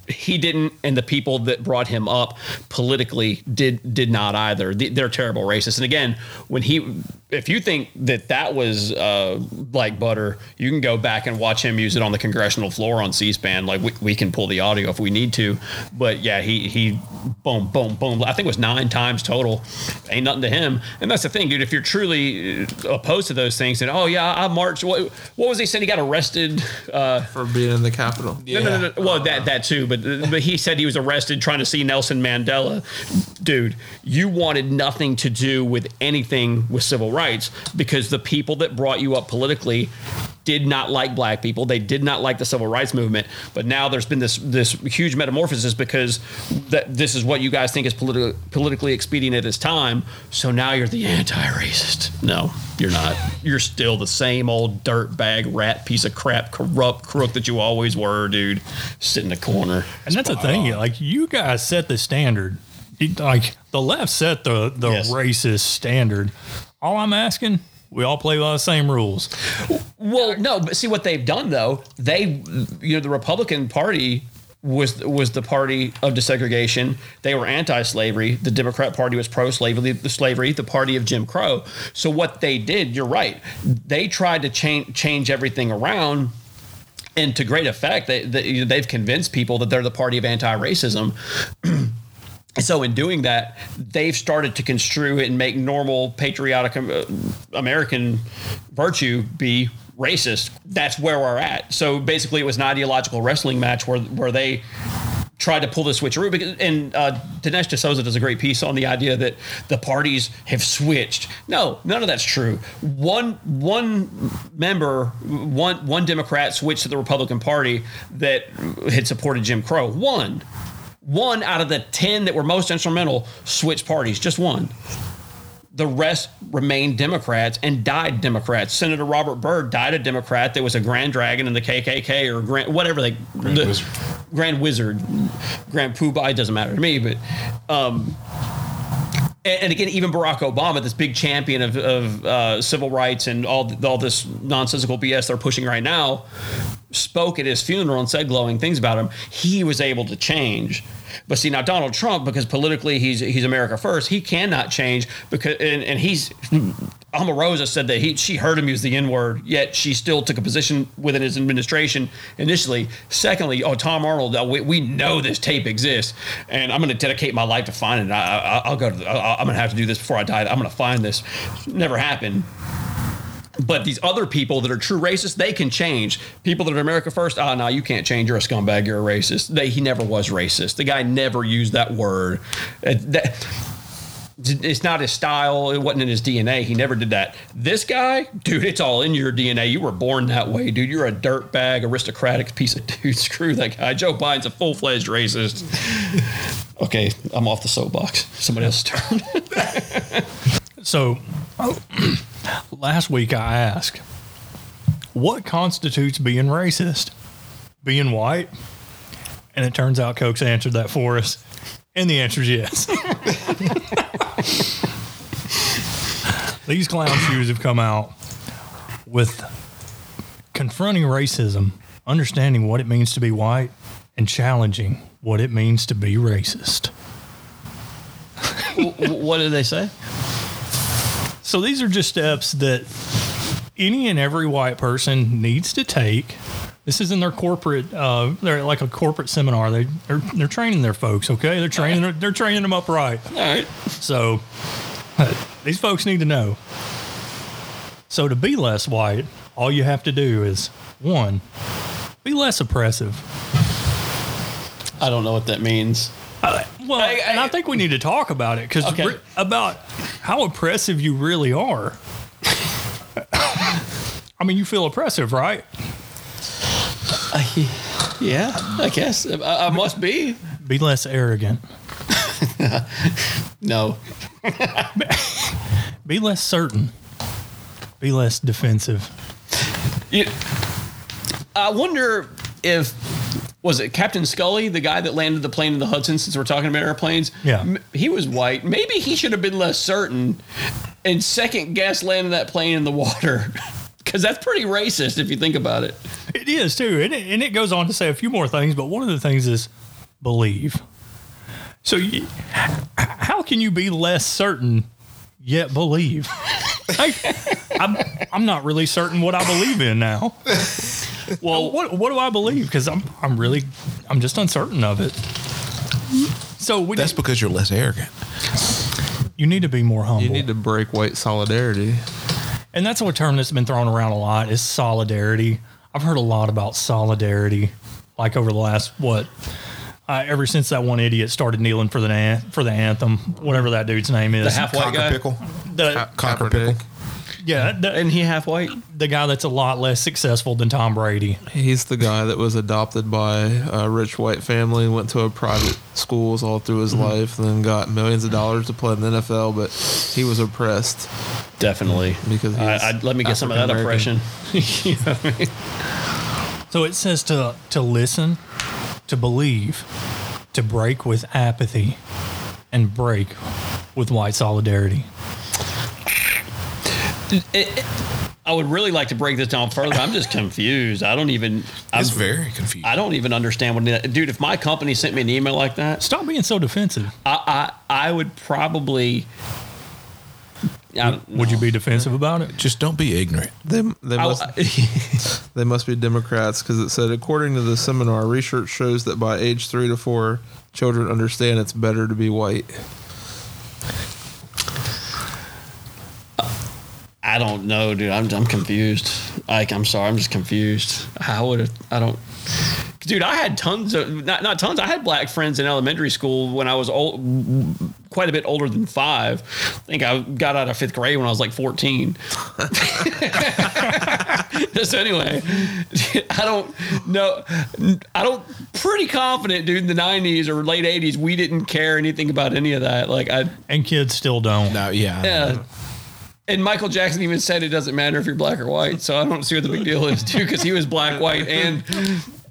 Speaker 17: He didn't, and the people that brought him up politically did did not either. They- They're terrible racists. And again, when he, if you think that that was uh, like butter, you can go back and watch him use it on the congressional floor on C-SPAN. Like we, we can pull the audio if we need to. But yeah, he he, boom, boom, boom. I think it was nine times total. Ain't nothing to him. And that's the thing, dude. If you're truly uh, opposed to those things, then oh yeah, I marched. What, what was he saying? He got arrested uh,
Speaker 28: for being in the Capitol.
Speaker 17: no, no, no, no. Well, that that too, but but he said he was arrested trying to see Nelson Mandela. Dude, you wanted nothing to do with anything with civil rights because the people that brought you up politically did not like black people. They did not like the civil rights movement. But now there's been this this huge metamorphosis because that this is what you guys think is politi- politically expedient at this time. So now you're the anti-racist. No, you're not. You're still the same old dirtbag rat piece of crap corrupt crook that you always were, dude. Sit in the corner.
Speaker 18: And that's the thing. Like you guys set the standard. You- Like the left set the the racist standard. All I'm asking, we all play by the same rules.
Speaker 17: Well, no, but see what they've done though. They, you know, the Republican Party was was the party of desegregation. They were anti-slavery. The Democrat Party was pro-slavery. The slavery, the party of Jim Crow. So what they did, you're right. They tried to change change everything around. And to great effect, they, they, they've convinced people that they're the party of anti-racism. So in doing that, they've started to construe it and make normal patriotic uh, American virtue be racist. That's where we're at. So basically, it was an ideological wrestling match where where they tried to pull the switcheroo. Because, and uh, Dinesh D'Souza does a great piece on the idea that the parties have switched. No, none of that's true. One one member, one one Democrat switched to the Republican Party that had supported Jim Crow. One one out of the 10 that were most instrumental switched parties, just one. The rest remained Democrats and died Democrats. Senator Robert Byrd died a Democrat that was a Grand Dragon in the KKK or Grand, whatever they,
Speaker 28: Grand
Speaker 17: the,
Speaker 28: Wizard.
Speaker 17: Grand Wizard, Grand Poobah, it doesn't matter to me, but um, and, again, even Barack Obama, this big champion of, of uh, civil rights and all all this nonsensical BS they're pushing right now, spoke at his funeral and said glowing things about him. He was able to change. But see now Donald Trump, because politically he's he's America first, he cannot change because and, and he's Omarosa said that he she heard him use the N word, yet she still took a position within his administration initially. Secondly, oh Tom Arnold, we, we know this tape exists, and I'm going to dedicate my life to finding it. I, I, I'll go to. The, I, I'm going to have to do this before I die. I'm going to find this. Never happened. But these other people that are true racists, they can change. People that are America first, ah, no, you can't change. You're a scumbag. You're a racist. They, he never was racist. The guy never used that word. Uh, that- it's not his style. It wasn't in his DNA. He never did that. This guy, dude, it's all in your DNA. You were born that way, dude. You're a dirtbag, aristocratic piece of dude. Screw that guy. Joe Biden's a full fledged racist. Okay, I'm off the soapbox. Somebody else's turn.
Speaker 18: So, last week I asked, what constitutes being racist? Being white? And it turns out Coke's answered that for us. And the answer is yes. These clown shoes have come out with confronting racism, understanding what it means to be white, and challenging what it means to be racist.
Speaker 17: what did they say?
Speaker 18: So these are just steps that any and every white person needs to take. This is in their corporate, uh, they're like a corporate seminar. They they're, they're training their folks. Okay, they're training they're training them up right.
Speaker 17: All right.
Speaker 18: So these folks need to know. So to be less white, all you have to do is one, be less oppressive.
Speaker 17: I don't know what that means.
Speaker 18: Uh, well, and I think we need to talk about it because
Speaker 17: Okay.
Speaker 18: about how oppressive you really are. I mean, you feel oppressive, right?
Speaker 17: Uh, yeah, I guess I, I must be.
Speaker 18: Be less arrogant.
Speaker 17: no.
Speaker 18: Be less certain. Be less defensive.
Speaker 17: You, I wonder if was it Captain Scully, the guy that landed the plane in the Hudson. Since we're talking about airplanes,
Speaker 18: Yeah.
Speaker 17: M- he was white. Maybe he should have been less certain and second guess landing that plane in the water, because that's pretty racist if you think about it.
Speaker 18: It is too, and it, and it goes on to say a few more things. But one of the things is believe. So, you, how can you be less certain yet believe? I, I'm I'm not really certain what I believe in now. Well, what what do I believe? Because I'm I'm really I'm just uncertain of it. So we
Speaker 19: That's because you're less arrogant.
Speaker 18: You need to be more humble.
Speaker 28: You need to break white solidarity.
Speaker 18: And that's a term that's been thrown around a lot is solidarity. I've heard a lot about solidarity, like over the last what, uh, ever since that one idiot started kneeling for the an- for the anthem, whatever that dude's name is,
Speaker 17: The half white guy?
Speaker 19: Pickle.
Speaker 18: The,
Speaker 19: Cocker pickle.
Speaker 18: Yeah, the,
Speaker 17: and he half white.
Speaker 18: The guy that's a lot less successful than Tom Brady.
Speaker 28: He's the guy that was adopted by a rich white family went to a private schools all through his
Speaker 17: Mm-hmm.
Speaker 28: life, and then got millions of dollars to play in the NFL. But he was oppressed.
Speaker 17: Definitely,
Speaker 28: because
Speaker 17: I, I, let me get some of that oppression. You know I mean?
Speaker 18: So it says to to listen, to believe, to break with apathy, and break with white solidarity.
Speaker 17: It- it- I would really like to break this down further. I'm just confused. I don't even. I'm
Speaker 19: It's very confused.
Speaker 17: I don't even understand what. It, dude, if my company sent me an email like that,
Speaker 18: stop being so defensive.
Speaker 17: I I, I would probably. I don't
Speaker 18: Would you be defensive about it?
Speaker 19: Just don't be ignorant.
Speaker 28: They, they
Speaker 17: I-
Speaker 28: must they must be Democrats because it said according to the seminar, research shows that by age three to four, children understand it's better to be white.
Speaker 17: I don't know, dude. I'm I'm confused. Like I'm sorry, I'm just confused. How would it? I don't. Dude, I had tons of not not tons. I had black friends in elementary school when I was old, quite a bit older than five. I think I got out of fifth grade when I was like 14. so anyway, I don't know. I don't. Pretty confident, dude. In the 90s or late 80s, we didn't care anything about any of that. Like I.
Speaker 18: And kids still don't.
Speaker 19: No, yeah.
Speaker 17: Yeah. And Michael Jackson even said it doesn't matter if you're black or white. So I don't see what the big deal is, too, because he was black, white, and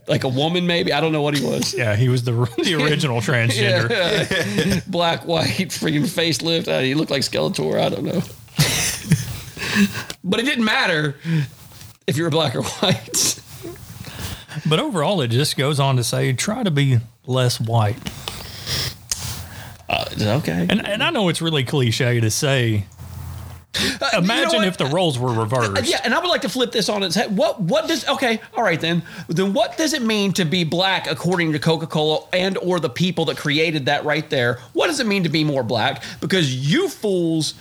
Speaker 17: like a woman, maybe. I don't know what he was.
Speaker 18: Yeah, he was the the original transgender.
Speaker 17: Yeah. black, white, freaking facelift. Uh, he looked like Skeletor. I don't know. but it didn't matter if you were black or white.
Speaker 18: But overall, it just goes on to say try to be less white.
Speaker 17: Uh, okay.
Speaker 18: And and I know it's really cliche to say. Imagine
Speaker 17: what?
Speaker 18: if the roles were reversed.
Speaker 17: Uh, yeah, and I would like to flip this on its head. What what does okay, all right then. Then what does it mean to be black according to Coca-Cola and or the people that created that right there? What does it mean to be more black? Because you fools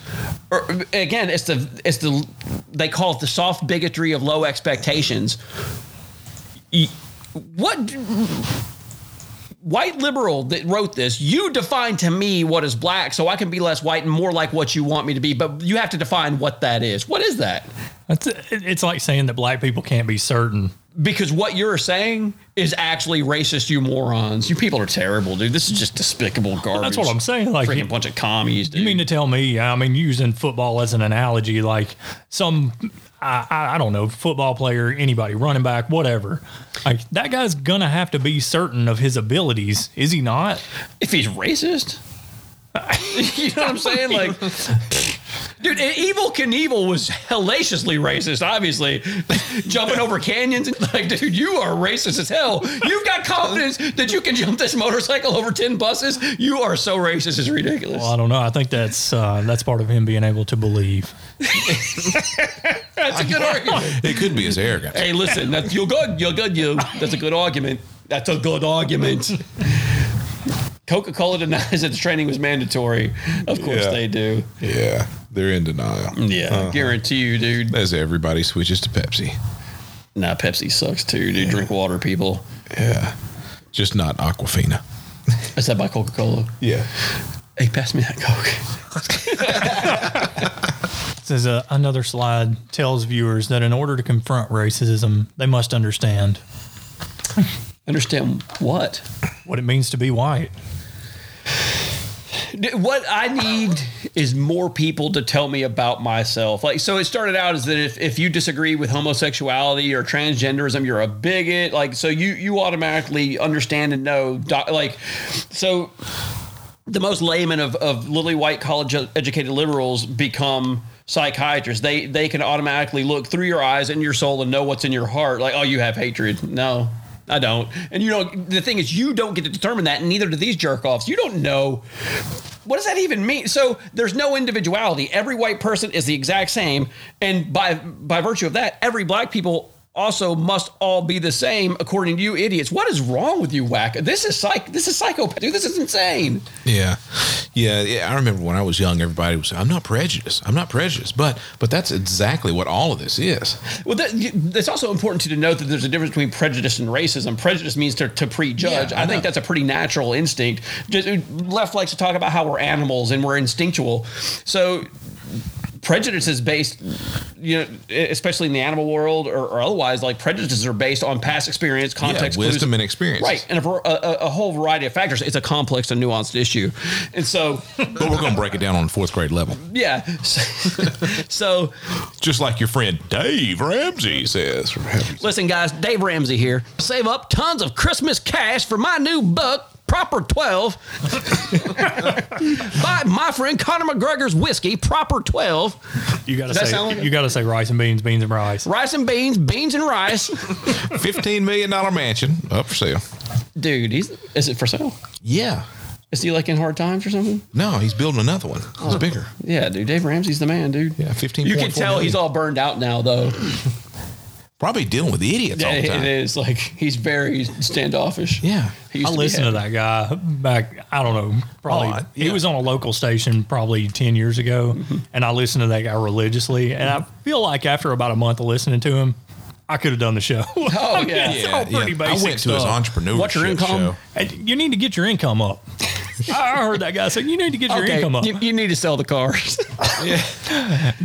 Speaker 17: or again, it's the it's the they call it the soft bigotry of low expectations. What white liberal that wrote this, you define to me what is black so I can be less white and more like what you want me to be, but you have to define what that is. What is that?
Speaker 18: It's, it's like saying that black people can't be certain.
Speaker 17: Because what you're saying is actually racist, you morons. You people are terrible, dude. This is just despicable garbage.
Speaker 18: That's what I'm saying. Like
Speaker 17: freaking bunch of commies, dude.
Speaker 18: You mean to tell me? I mean, using football as an analogy, like some, I, I, I don't know, football player, anybody, running back, whatever. Like that guy's gonna have to be certain of his abilities, is he not?
Speaker 17: If he's racist, you know what I'm saying? Like, dude, Evel Knievel was hellaciously racist. Obviously, jumping over canyons. Like, dude, you are racist as hell. You've got confidence that you can jump this motorcycle over ten buses. You are so racist. It's ridiculous.
Speaker 18: Well, I don't know. I think that's uh, that's part of him being able to believe.
Speaker 17: That's a good argument.
Speaker 19: It could be his arrogance.
Speaker 17: Hey, listen, that's you're good. You're good. You. That's a good argument. That's a good argument. Coca Cola denies that the training was mandatory. Of course
Speaker 19: Yeah.
Speaker 17: they do.
Speaker 19: Yeah, they're in denial.
Speaker 17: Yeah, guarantee you, dude.
Speaker 19: As everybody switches to Pepsi.
Speaker 17: Nah, Pepsi sucks too, dude. Drink water, people.
Speaker 19: Yeah, just not Aquafina.
Speaker 17: Is that by Coca Cola?
Speaker 19: Yeah.
Speaker 17: Hey, pass me that Coke.
Speaker 18: Says uh, another slide tells viewers that in order to confront racism, they must understand.
Speaker 17: Understand what?
Speaker 18: What it means to be white.
Speaker 17: What I need is more people to tell me about myself. Like, so it started out as that if, if you disagree with homosexuality or transgenderism, you're a bigot. Like, so you you automatically understand and know. Like, so the most layman of, of lily white college educated liberals become psychiatrists. They they can automatically look through your eyes and your soul and know what's in your heart. Like, oh, you have hatred. No. I don't. And you know, the thing is you don't get to determine that, and neither do these jerk offs. You don't know what does that even mean? So there's no individuality. Every white person is the exact same, and by by virtue of that, every black people also must all be the same according to you idiots. What is wrong with you, whack? This is psych. This is psychopath. Dude, this is insane.
Speaker 19: Yeah, yeah, yeah. I remember when I was young, everybody was, "I'm not prejudiced. I'm not prejudiced." But, but that's exactly what all of this is.
Speaker 17: Well, that, it's also important to note that there's a difference between prejudice and racism. Prejudice means to, to prejudge.
Speaker 19: Yeah, I
Speaker 17: I, think that's a pretty natural instinct. Just, uh, left likes to talk about how we're animals and we're instinctual. So prejudice is based, you know, especially in the animal world or, or otherwise, like prejudices are based on past experience, context,
Speaker 19: wisdom
Speaker 17: clues.
Speaker 19: and experience.
Speaker 17: Right. And a, a, a- whole variety of factors. It's a complex and nuanced issue. And so,
Speaker 19: But we're going to break it down on fourth grade level,
Speaker 17: yeah. So,
Speaker 19: just like your friend Dave Ramsey says.
Speaker 17: Listen, guys, Dave Ramsey here. Save up tons of Christmas cash for my new book, Proper 12. Buy my friend Conor McGregor's whiskey, Proper 12.
Speaker 18: You gotta
Speaker 17: Does that
Speaker 18: say
Speaker 17: sound like
Speaker 18: you gotta say rice and beans, beans and rice.
Speaker 17: Rice and beans, beans and rice.
Speaker 19: Fifteen million dollar mansion up for sale.
Speaker 17: Dude, he's is it for sale?
Speaker 19: Yeah.
Speaker 17: Is he like in hard times or something?
Speaker 19: No, he's building another one. It's
Speaker 17: Oh.
Speaker 19: bigger.
Speaker 17: Yeah, dude. Dave Ramsey's the man, dude.
Speaker 19: Yeah, fifteen.
Speaker 17: You can tell he's all burned out now, though.
Speaker 19: Probably dealing with idiots
Speaker 17: Yeah,
Speaker 19: all the time.
Speaker 17: it is. Like he's very standoffish.
Speaker 19: Yeah.
Speaker 17: He used
Speaker 18: I
Speaker 17: to
Speaker 18: listened to that guy back. I don't know. Probably
Speaker 19: Oh, I-
Speaker 18: he was on a local station probably ten years ago,
Speaker 17: Mm-hmm.
Speaker 18: and I listened to that guy religiously. And I feel like after about a month of listening to him, I could have done the show.
Speaker 17: Oh
Speaker 18: I
Speaker 17: yeah.
Speaker 18: it's all pretty
Speaker 19: I
Speaker 18: basic
Speaker 19: went to his
Speaker 18: stuff.
Speaker 19: entrepreneurship
Speaker 17: What's your income?
Speaker 19: show.
Speaker 18: Hey, you need to get your income up. I heard that guy say you need to get your income up.
Speaker 17: you, you need to sell the cars.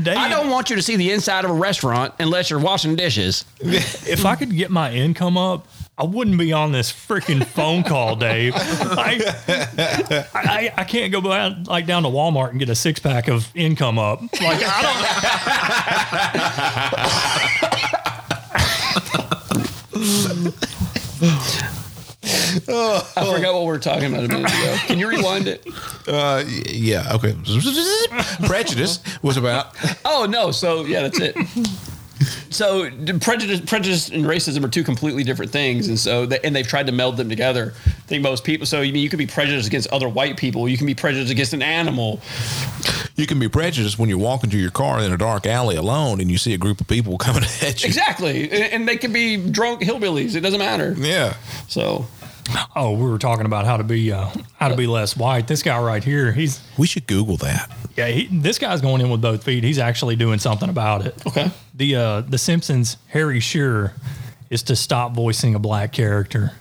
Speaker 18: Dave,
Speaker 17: I don't want you to see the inside of a restaurant unless you're washing dishes.
Speaker 18: if I could get my income up, I wouldn't be on this freaking phone call, Dave. I, I, I can't go down, like down to Walmart and get a six pack of income up. Like I
Speaker 17: I forgot what we were talking about a minute ago. Can you rewind it?
Speaker 19: Uh, yeah. Okay. Prejudice was about.
Speaker 17: Oh no! So yeah, that's it. So prejudice, prejudice, and racism are two completely different things, and so they, and they've tried to meld them together. I think most people. So you mean you could be prejudiced against other white people. You can be prejudiced against an animal.
Speaker 19: You can be prejudiced when you're walking to your car in a dark alley alone and you see a group of people coming at you.
Speaker 17: Exactly, and, and they can be drunk hillbillies. It doesn't matter.
Speaker 19: Yeah.
Speaker 17: So
Speaker 18: Oh, we were talking about how to be uh, how to be less white. This guy right here, he's
Speaker 19: We should Google that.
Speaker 18: yeah, he, this guy's going in with both feet. He's actually doing something about it.
Speaker 17: okay,
Speaker 18: The uh, the Simpsons Harry Shearer is to stop voicing a black character.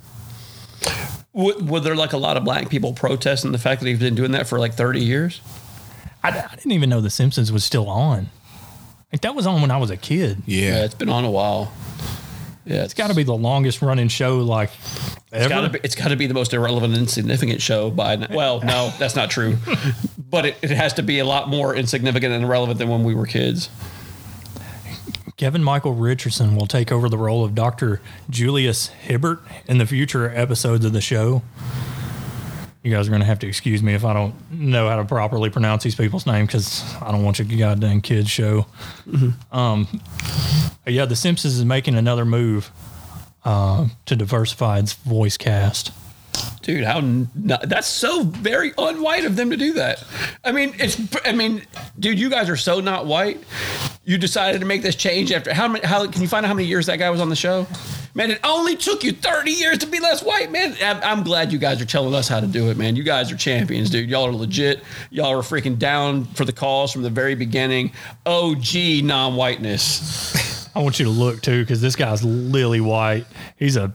Speaker 17: Would, were there like a lot of black people protesting the fact that he's been doing that for like thirty years?
Speaker 18: I, I didn't even know the Simpsons was still on. Like that was on when I was a kid.
Speaker 17: Yeah, it's been on a while. Yeah,
Speaker 18: It's got to be the longest running show like
Speaker 17: It's
Speaker 18: ever.
Speaker 17: got to be. It's got to be the most irrelevant, and insignificant show by. n- Well, no, that's not true. but it, it has to be a lot more insignificant and irrelevant than when we were kids.
Speaker 18: Kevin Michael Richardson will take over the role of Dr. Julius Hibbert in the future episodes of the show. You guys are going to have to excuse me if I don't know how to properly pronounce these people's names because I don't want your goddamn kids show. Um, yeah, The Simpsons is making another move uh, to diversify its voice cast.
Speaker 17: Dude, how n- that's so very unwhite of them to do that. I mean, it's. I mean, dude, you guys are so not white. You decided to make this change after how many? How can you find out how many years that guy was on the show? Man, it only took you 30 years to be less white, man. I'm, I'm glad you guys are telling us how to do it, man. You guys are champions, dude. Y'all are legit. Y'all are freaking down for the cause from the very beginning. OG non whiteness.
Speaker 18: I want you to look too because this guy's lily white. He's a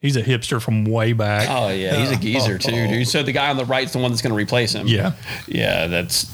Speaker 18: he's a hipster from way back.
Speaker 17: Oh yeah, he's a geezer too, dude. So the guy on the right's the one that's going to replace him.
Speaker 18: Yeah.
Speaker 17: yeah. That's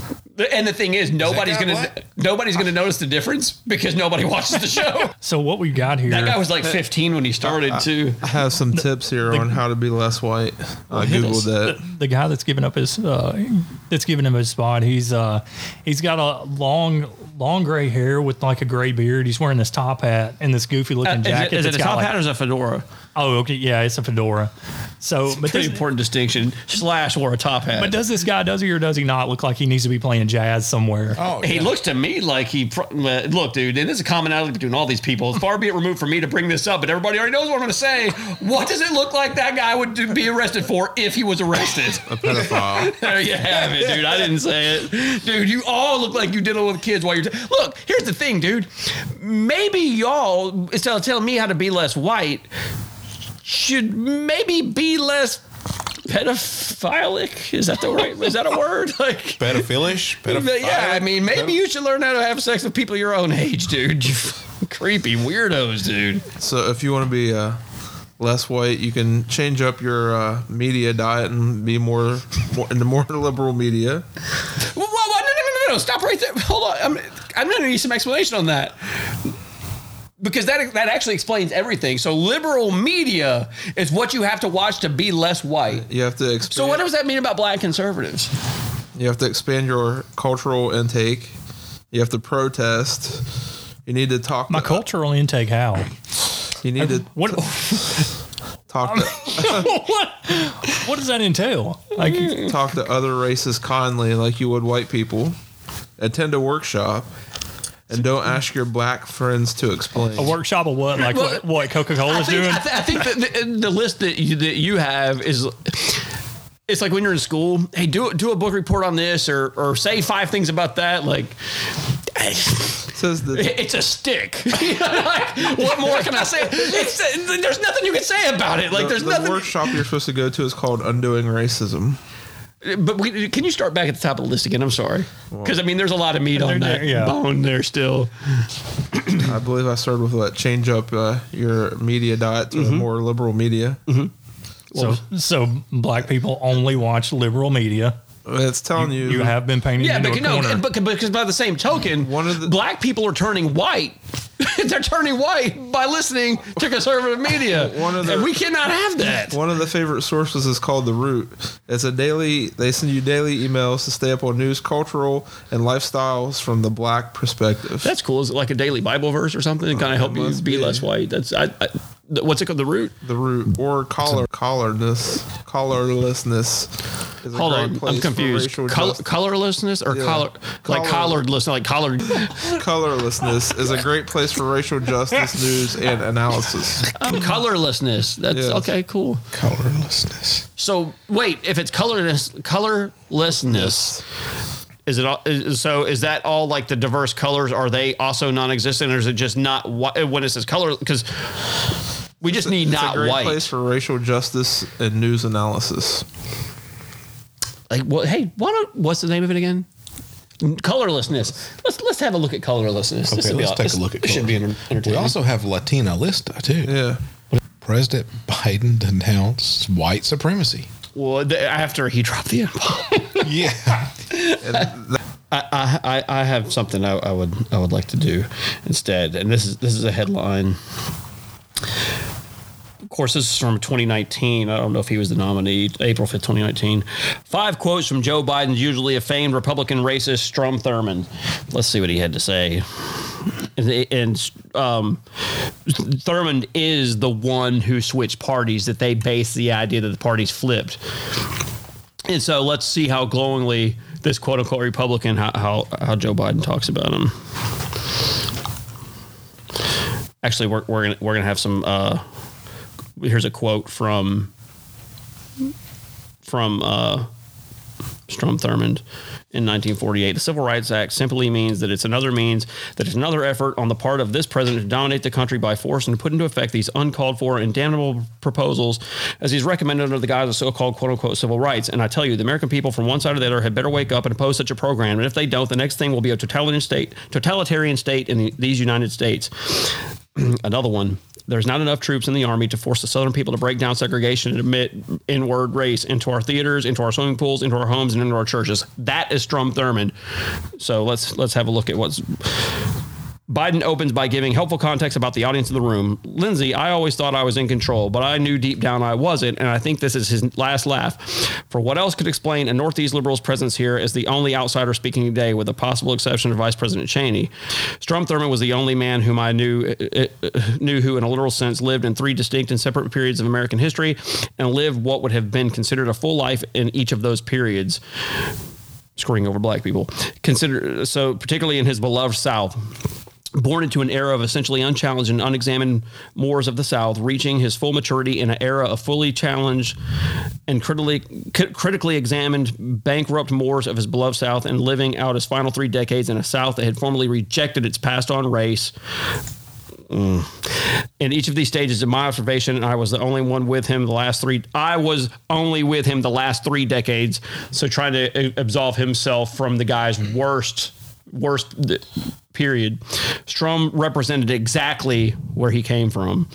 Speaker 17: and the thing is, nobody's
Speaker 18: guy
Speaker 17: going to nobody's going to notice the difference because nobody watches the show.
Speaker 18: So what we got here?
Speaker 17: that guy was like 15 when he started too.
Speaker 28: I have some tips here on how to be less white. I googled that.
Speaker 18: The, the guy that's giving up his uh, that's giving him his spot. He's uh he's got a long long gray hair with like a gray beard. He's wearing this top hat and this goofy looking
Speaker 17: Uh,
Speaker 18: jacket.
Speaker 17: is it a top
Speaker 18: like-
Speaker 17: hat or is it a fedora?
Speaker 18: Oh, okay, yeah, it's a fedora. So, but
Speaker 17: Pretty
Speaker 18: this,
Speaker 17: important distinction. Slash wore a top hat.
Speaker 18: but does this guy does he or does he not look like he needs to be playing jazz somewhere?
Speaker 19: Oh,
Speaker 17: he looks to me like he. pro- uh, Look, dude, and this is a commonality between all these people. It's far be it removed from me to bring this up, but everybody already knows what I'm going to say. What does it look like that guy would do- be arrested for if he was arrested?
Speaker 28: A pedophile.
Speaker 17: there you have it, dude. I didn't say it, dude. You all look like you dealing with kids while you're. T- look, here's the thing, dude. Maybe y'all instead of telling me how to be less white, should maybe be less pedophilic. Is that the right? Is that a word? Like
Speaker 19: Pedophilish?
Speaker 17: yeah, I mean, maybe you should learn how to have sex with people your own age, dude. You creepy weirdos, dude.
Speaker 28: So if you want to be uh, less white, you can change up your uh, media diet and be more, more into more liberal media.
Speaker 17: Whoa, whoa, whoa, no, no, no, no, no! Stop right there. Hold on. I'm, I'm going to need some explanation on that. Because that that actually explains everything. So liberal media is what you have to watch to be less white.
Speaker 28: You have to expand.
Speaker 17: So what does that mean about black conservatives?
Speaker 28: You have to expand your cultural intake. You have to protest. You need to talk.
Speaker 18: My cultural intake, how?
Speaker 28: You need to
Speaker 18: what?
Speaker 28: talk. To,
Speaker 18: what? What does that entail? Like,
Speaker 28: talk to other races kindly, like you would white people. Attend a workshop, and don't ask your black friends to explain.
Speaker 18: a workshop of what? Like what, what Coca
Speaker 17: I
Speaker 18: Cola's doing?
Speaker 17: I, th- I think that the, the list that you, that you have is. It's like when you're in school. Hey, do do a book report on this, or or say five things about that. Like,
Speaker 28: says the
Speaker 17: it's a stick. like, what more can I say? It's, there's nothing you can say about it. Like,
Speaker 28: the,
Speaker 17: there's
Speaker 28: the
Speaker 17: nothing.
Speaker 28: workshop you're supposed to go to is called Undoing Racism.
Speaker 17: But we, can you start back at the top of the list again? I'm sorry, because I mean, there's a lot of meat on
Speaker 28: There-
Speaker 17: that
Speaker 28: yeah.
Speaker 17: bone there still.
Speaker 28: I believe I started with what change up uh, your media diet to a
Speaker 17: Mm-hmm.
Speaker 28: more liberal media.
Speaker 18: So, so black people only watch liberal media.
Speaker 28: It's telling you,
Speaker 18: you have been painted
Speaker 17: Yeah,
Speaker 18: into
Speaker 17: but
Speaker 18: a
Speaker 17: no,
Speaker 18: corner.
Speaker 17: but, because by the same token, one of the black people are turning white. They're turning white by listening to conservative media.
Speaker 28: One of the,
Speaker 17: and we cannot have that.
Speaker 28: One of the favorite sources is called The Root. It's a daily, they send you daily emails to stay up on news, cultural, and lifestyles from the black perspective.
Speaker 17: That's cool. Is it like a daily Bible verse or something to kind of uh, help you be,
Speaker 28: be.
Speaker 17: less white? That's I, I, what's it called? The root.
Speaker 28: The root or collar collarness, collarlessness. Is a
Speaker 17: Hold
Speaker 28: great
Speaker 17: on, I'm confused. Col- colorlessness or
Speaker 28: Yeah.
Speaker 17: color, like
Speaker 28: Collar-
Speaker 17: like collared.
Speaker 28: Colorlessness is a great place for racial justice news and analysis.
Speaker 17: Um, colorlessness. That's
Speaker 28: Yes.
Speaker 17: okay. Cool.
Speaker 19: Colorlessness.
Speaker 17: So wait, if it's colorless, colorlessness, is it all? Is, so is that all like the diverse colors? Are they also non-existent, or is it just not white? When it says color, because we just need
Speaker 28: It's
Speaker 17: not
Speaker 28: a great
Speaker 17: white.
Speaker 28: place for racial justice and news analysis.
Speaker 17: Like, what? Hey, why don't? What's the name of it again? Colorlessness. Let's let's have a look at colorlessness.
Speaker 19: Okay,
Speaker 17: This
Speaker 19: let's
Speaker 17: all-
Speaker 19: take
Speaker 17: this-
Speaker 19: a look at
Speaker 17: this should be
Speaker 19: color.
Speaker 17: entertaining.
Speaker 19: We also have Latina Lista too.
Speaker 28: Yeah.
Speaker 19: President Biden denounced white supremacy.
Speaker 17: Well, th- after he dropped the N bomb.
Speaker 19: yeah.
Speaker 17: I I, I, I have something I, I would I would like to do instead, and this is this is a headline. Of course, this is from 2019. I don't know if he was the nominee, April 5th, 2019. Five quotes from Joe Biden's usually a famed Republican racist, Strom Thurmond. Let's see what he had to say. And, and um, Thurmond is the one who switched parties, that they based the idea that the parties flipped. And so let's see how glowingly this quote unquote Republican, how, how, how Joe Biden talks about him. Actually, we're, we're gonna we're gonna have some. Uh, here's a quote from from uh, Strom Thurmond in 1948. The Civil Rights Act simply means that it's another means that it's another effort on the part of this president to dominate the country by force and to put into effect these uncalled for and damnable proposals as he's recommended under the guise of so-called quote unquote civil rights. And I tell you, the American people from one side or the other had better wake up and oppose such a program. And if they don't, the next thing will be a totalitarian state, totalitarian state in the, these United States. another one there's not enough troops in the army to force the southern people to break down segregation and admit inward race into our theaters, into our swimming pools, into our homes, and into our churches. That is Strom Thurmond. So let's let's have a look at what's Biden opens by giving helpful context about the audience in the room. Lindsay, I always thought I was in control, but I knew deep down I wasn't, and I think this is his last laugh. For what else could explain a Northeast liberal's presence here as the only outsider speaking today, with the possible exception of Vice President Cheney? Strom Thurmond was the only man whom I knew uh, uh, knew who, in a literal sense, lived in three distinct and separate periods of American history, and lived what would have been considered a full life in each of those periods screwing over black people. Consider so particularly in his beloved South born into an era of essentially unchallenged and unexamined moors of the South, reaching his full maturity in an era of fully challenged and critically critically examined bankrupt moors of his beloved South, and living out his final three decades in a South that had formerly rejected its past on race. Mm. In each of these stages, in my observation, I was the only one with him the last three. I was only with him the last three decades. So trying to absolve himself from the guy's worst worst period. Strom represented exactly where he came from.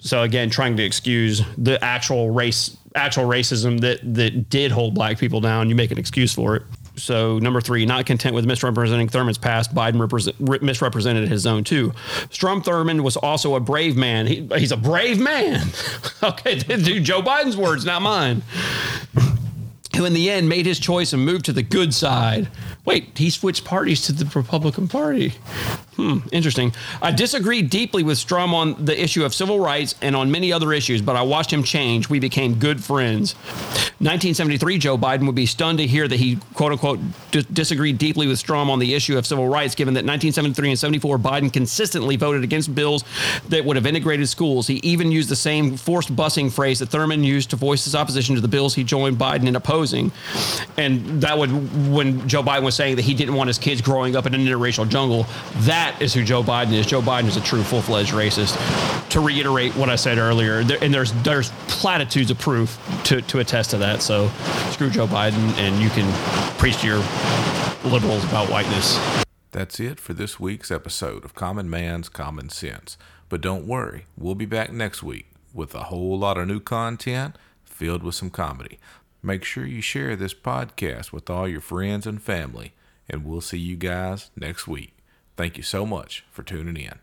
Speaker 17: So again, trying to excuse the actual race, actual racism that that did hold black people down. You make an excuse for it. So number three, not content with misrepresenting Thurmond's past, Biden represent, misrepresented his own too. Strom Thurmond was also a brave man. He, he's a brave man. okay, dude, Joe Biden's words, not mine. Who in the end made his choice and moved to the good side. Wait, he switched parties to the Republican Party. Hmm, interesting. I disagree deeply with Strom on the issue of civil rights and on many other issues, but I watched him change. We became good friends. 1973, Joe Biden would be stunned to hear that he, quote unquote, d- disagreed deeply with Strom on the issue of civil rights, given that 1973 and 74, Biden consistently voted against bills that would have integrated schools. He even used the same forced busing phrase that Thurmond used to voice his opposition to the bills he joined Biden in opposing. And that would, when Joe Biden was saying that he didn't want his kids growing up in an interracial jungle, that is who Joe Biden is. Joe Biden is a true full fledged racist. To reiterate what I said earlier, there, and there's there's platitudes of proof to, to attest to that. So screw Joe Biden, and you can preach to your liberals about whiteness.
Speaker 29: That's it for this week's episode of Common Man's Common Sense. But don't worry, we'll be back next week with a whole lot of new content filled with some comedy. Make sure you share this podcast with all your friends and family, and we'll see you guys next week. Thank you so much for tuning in.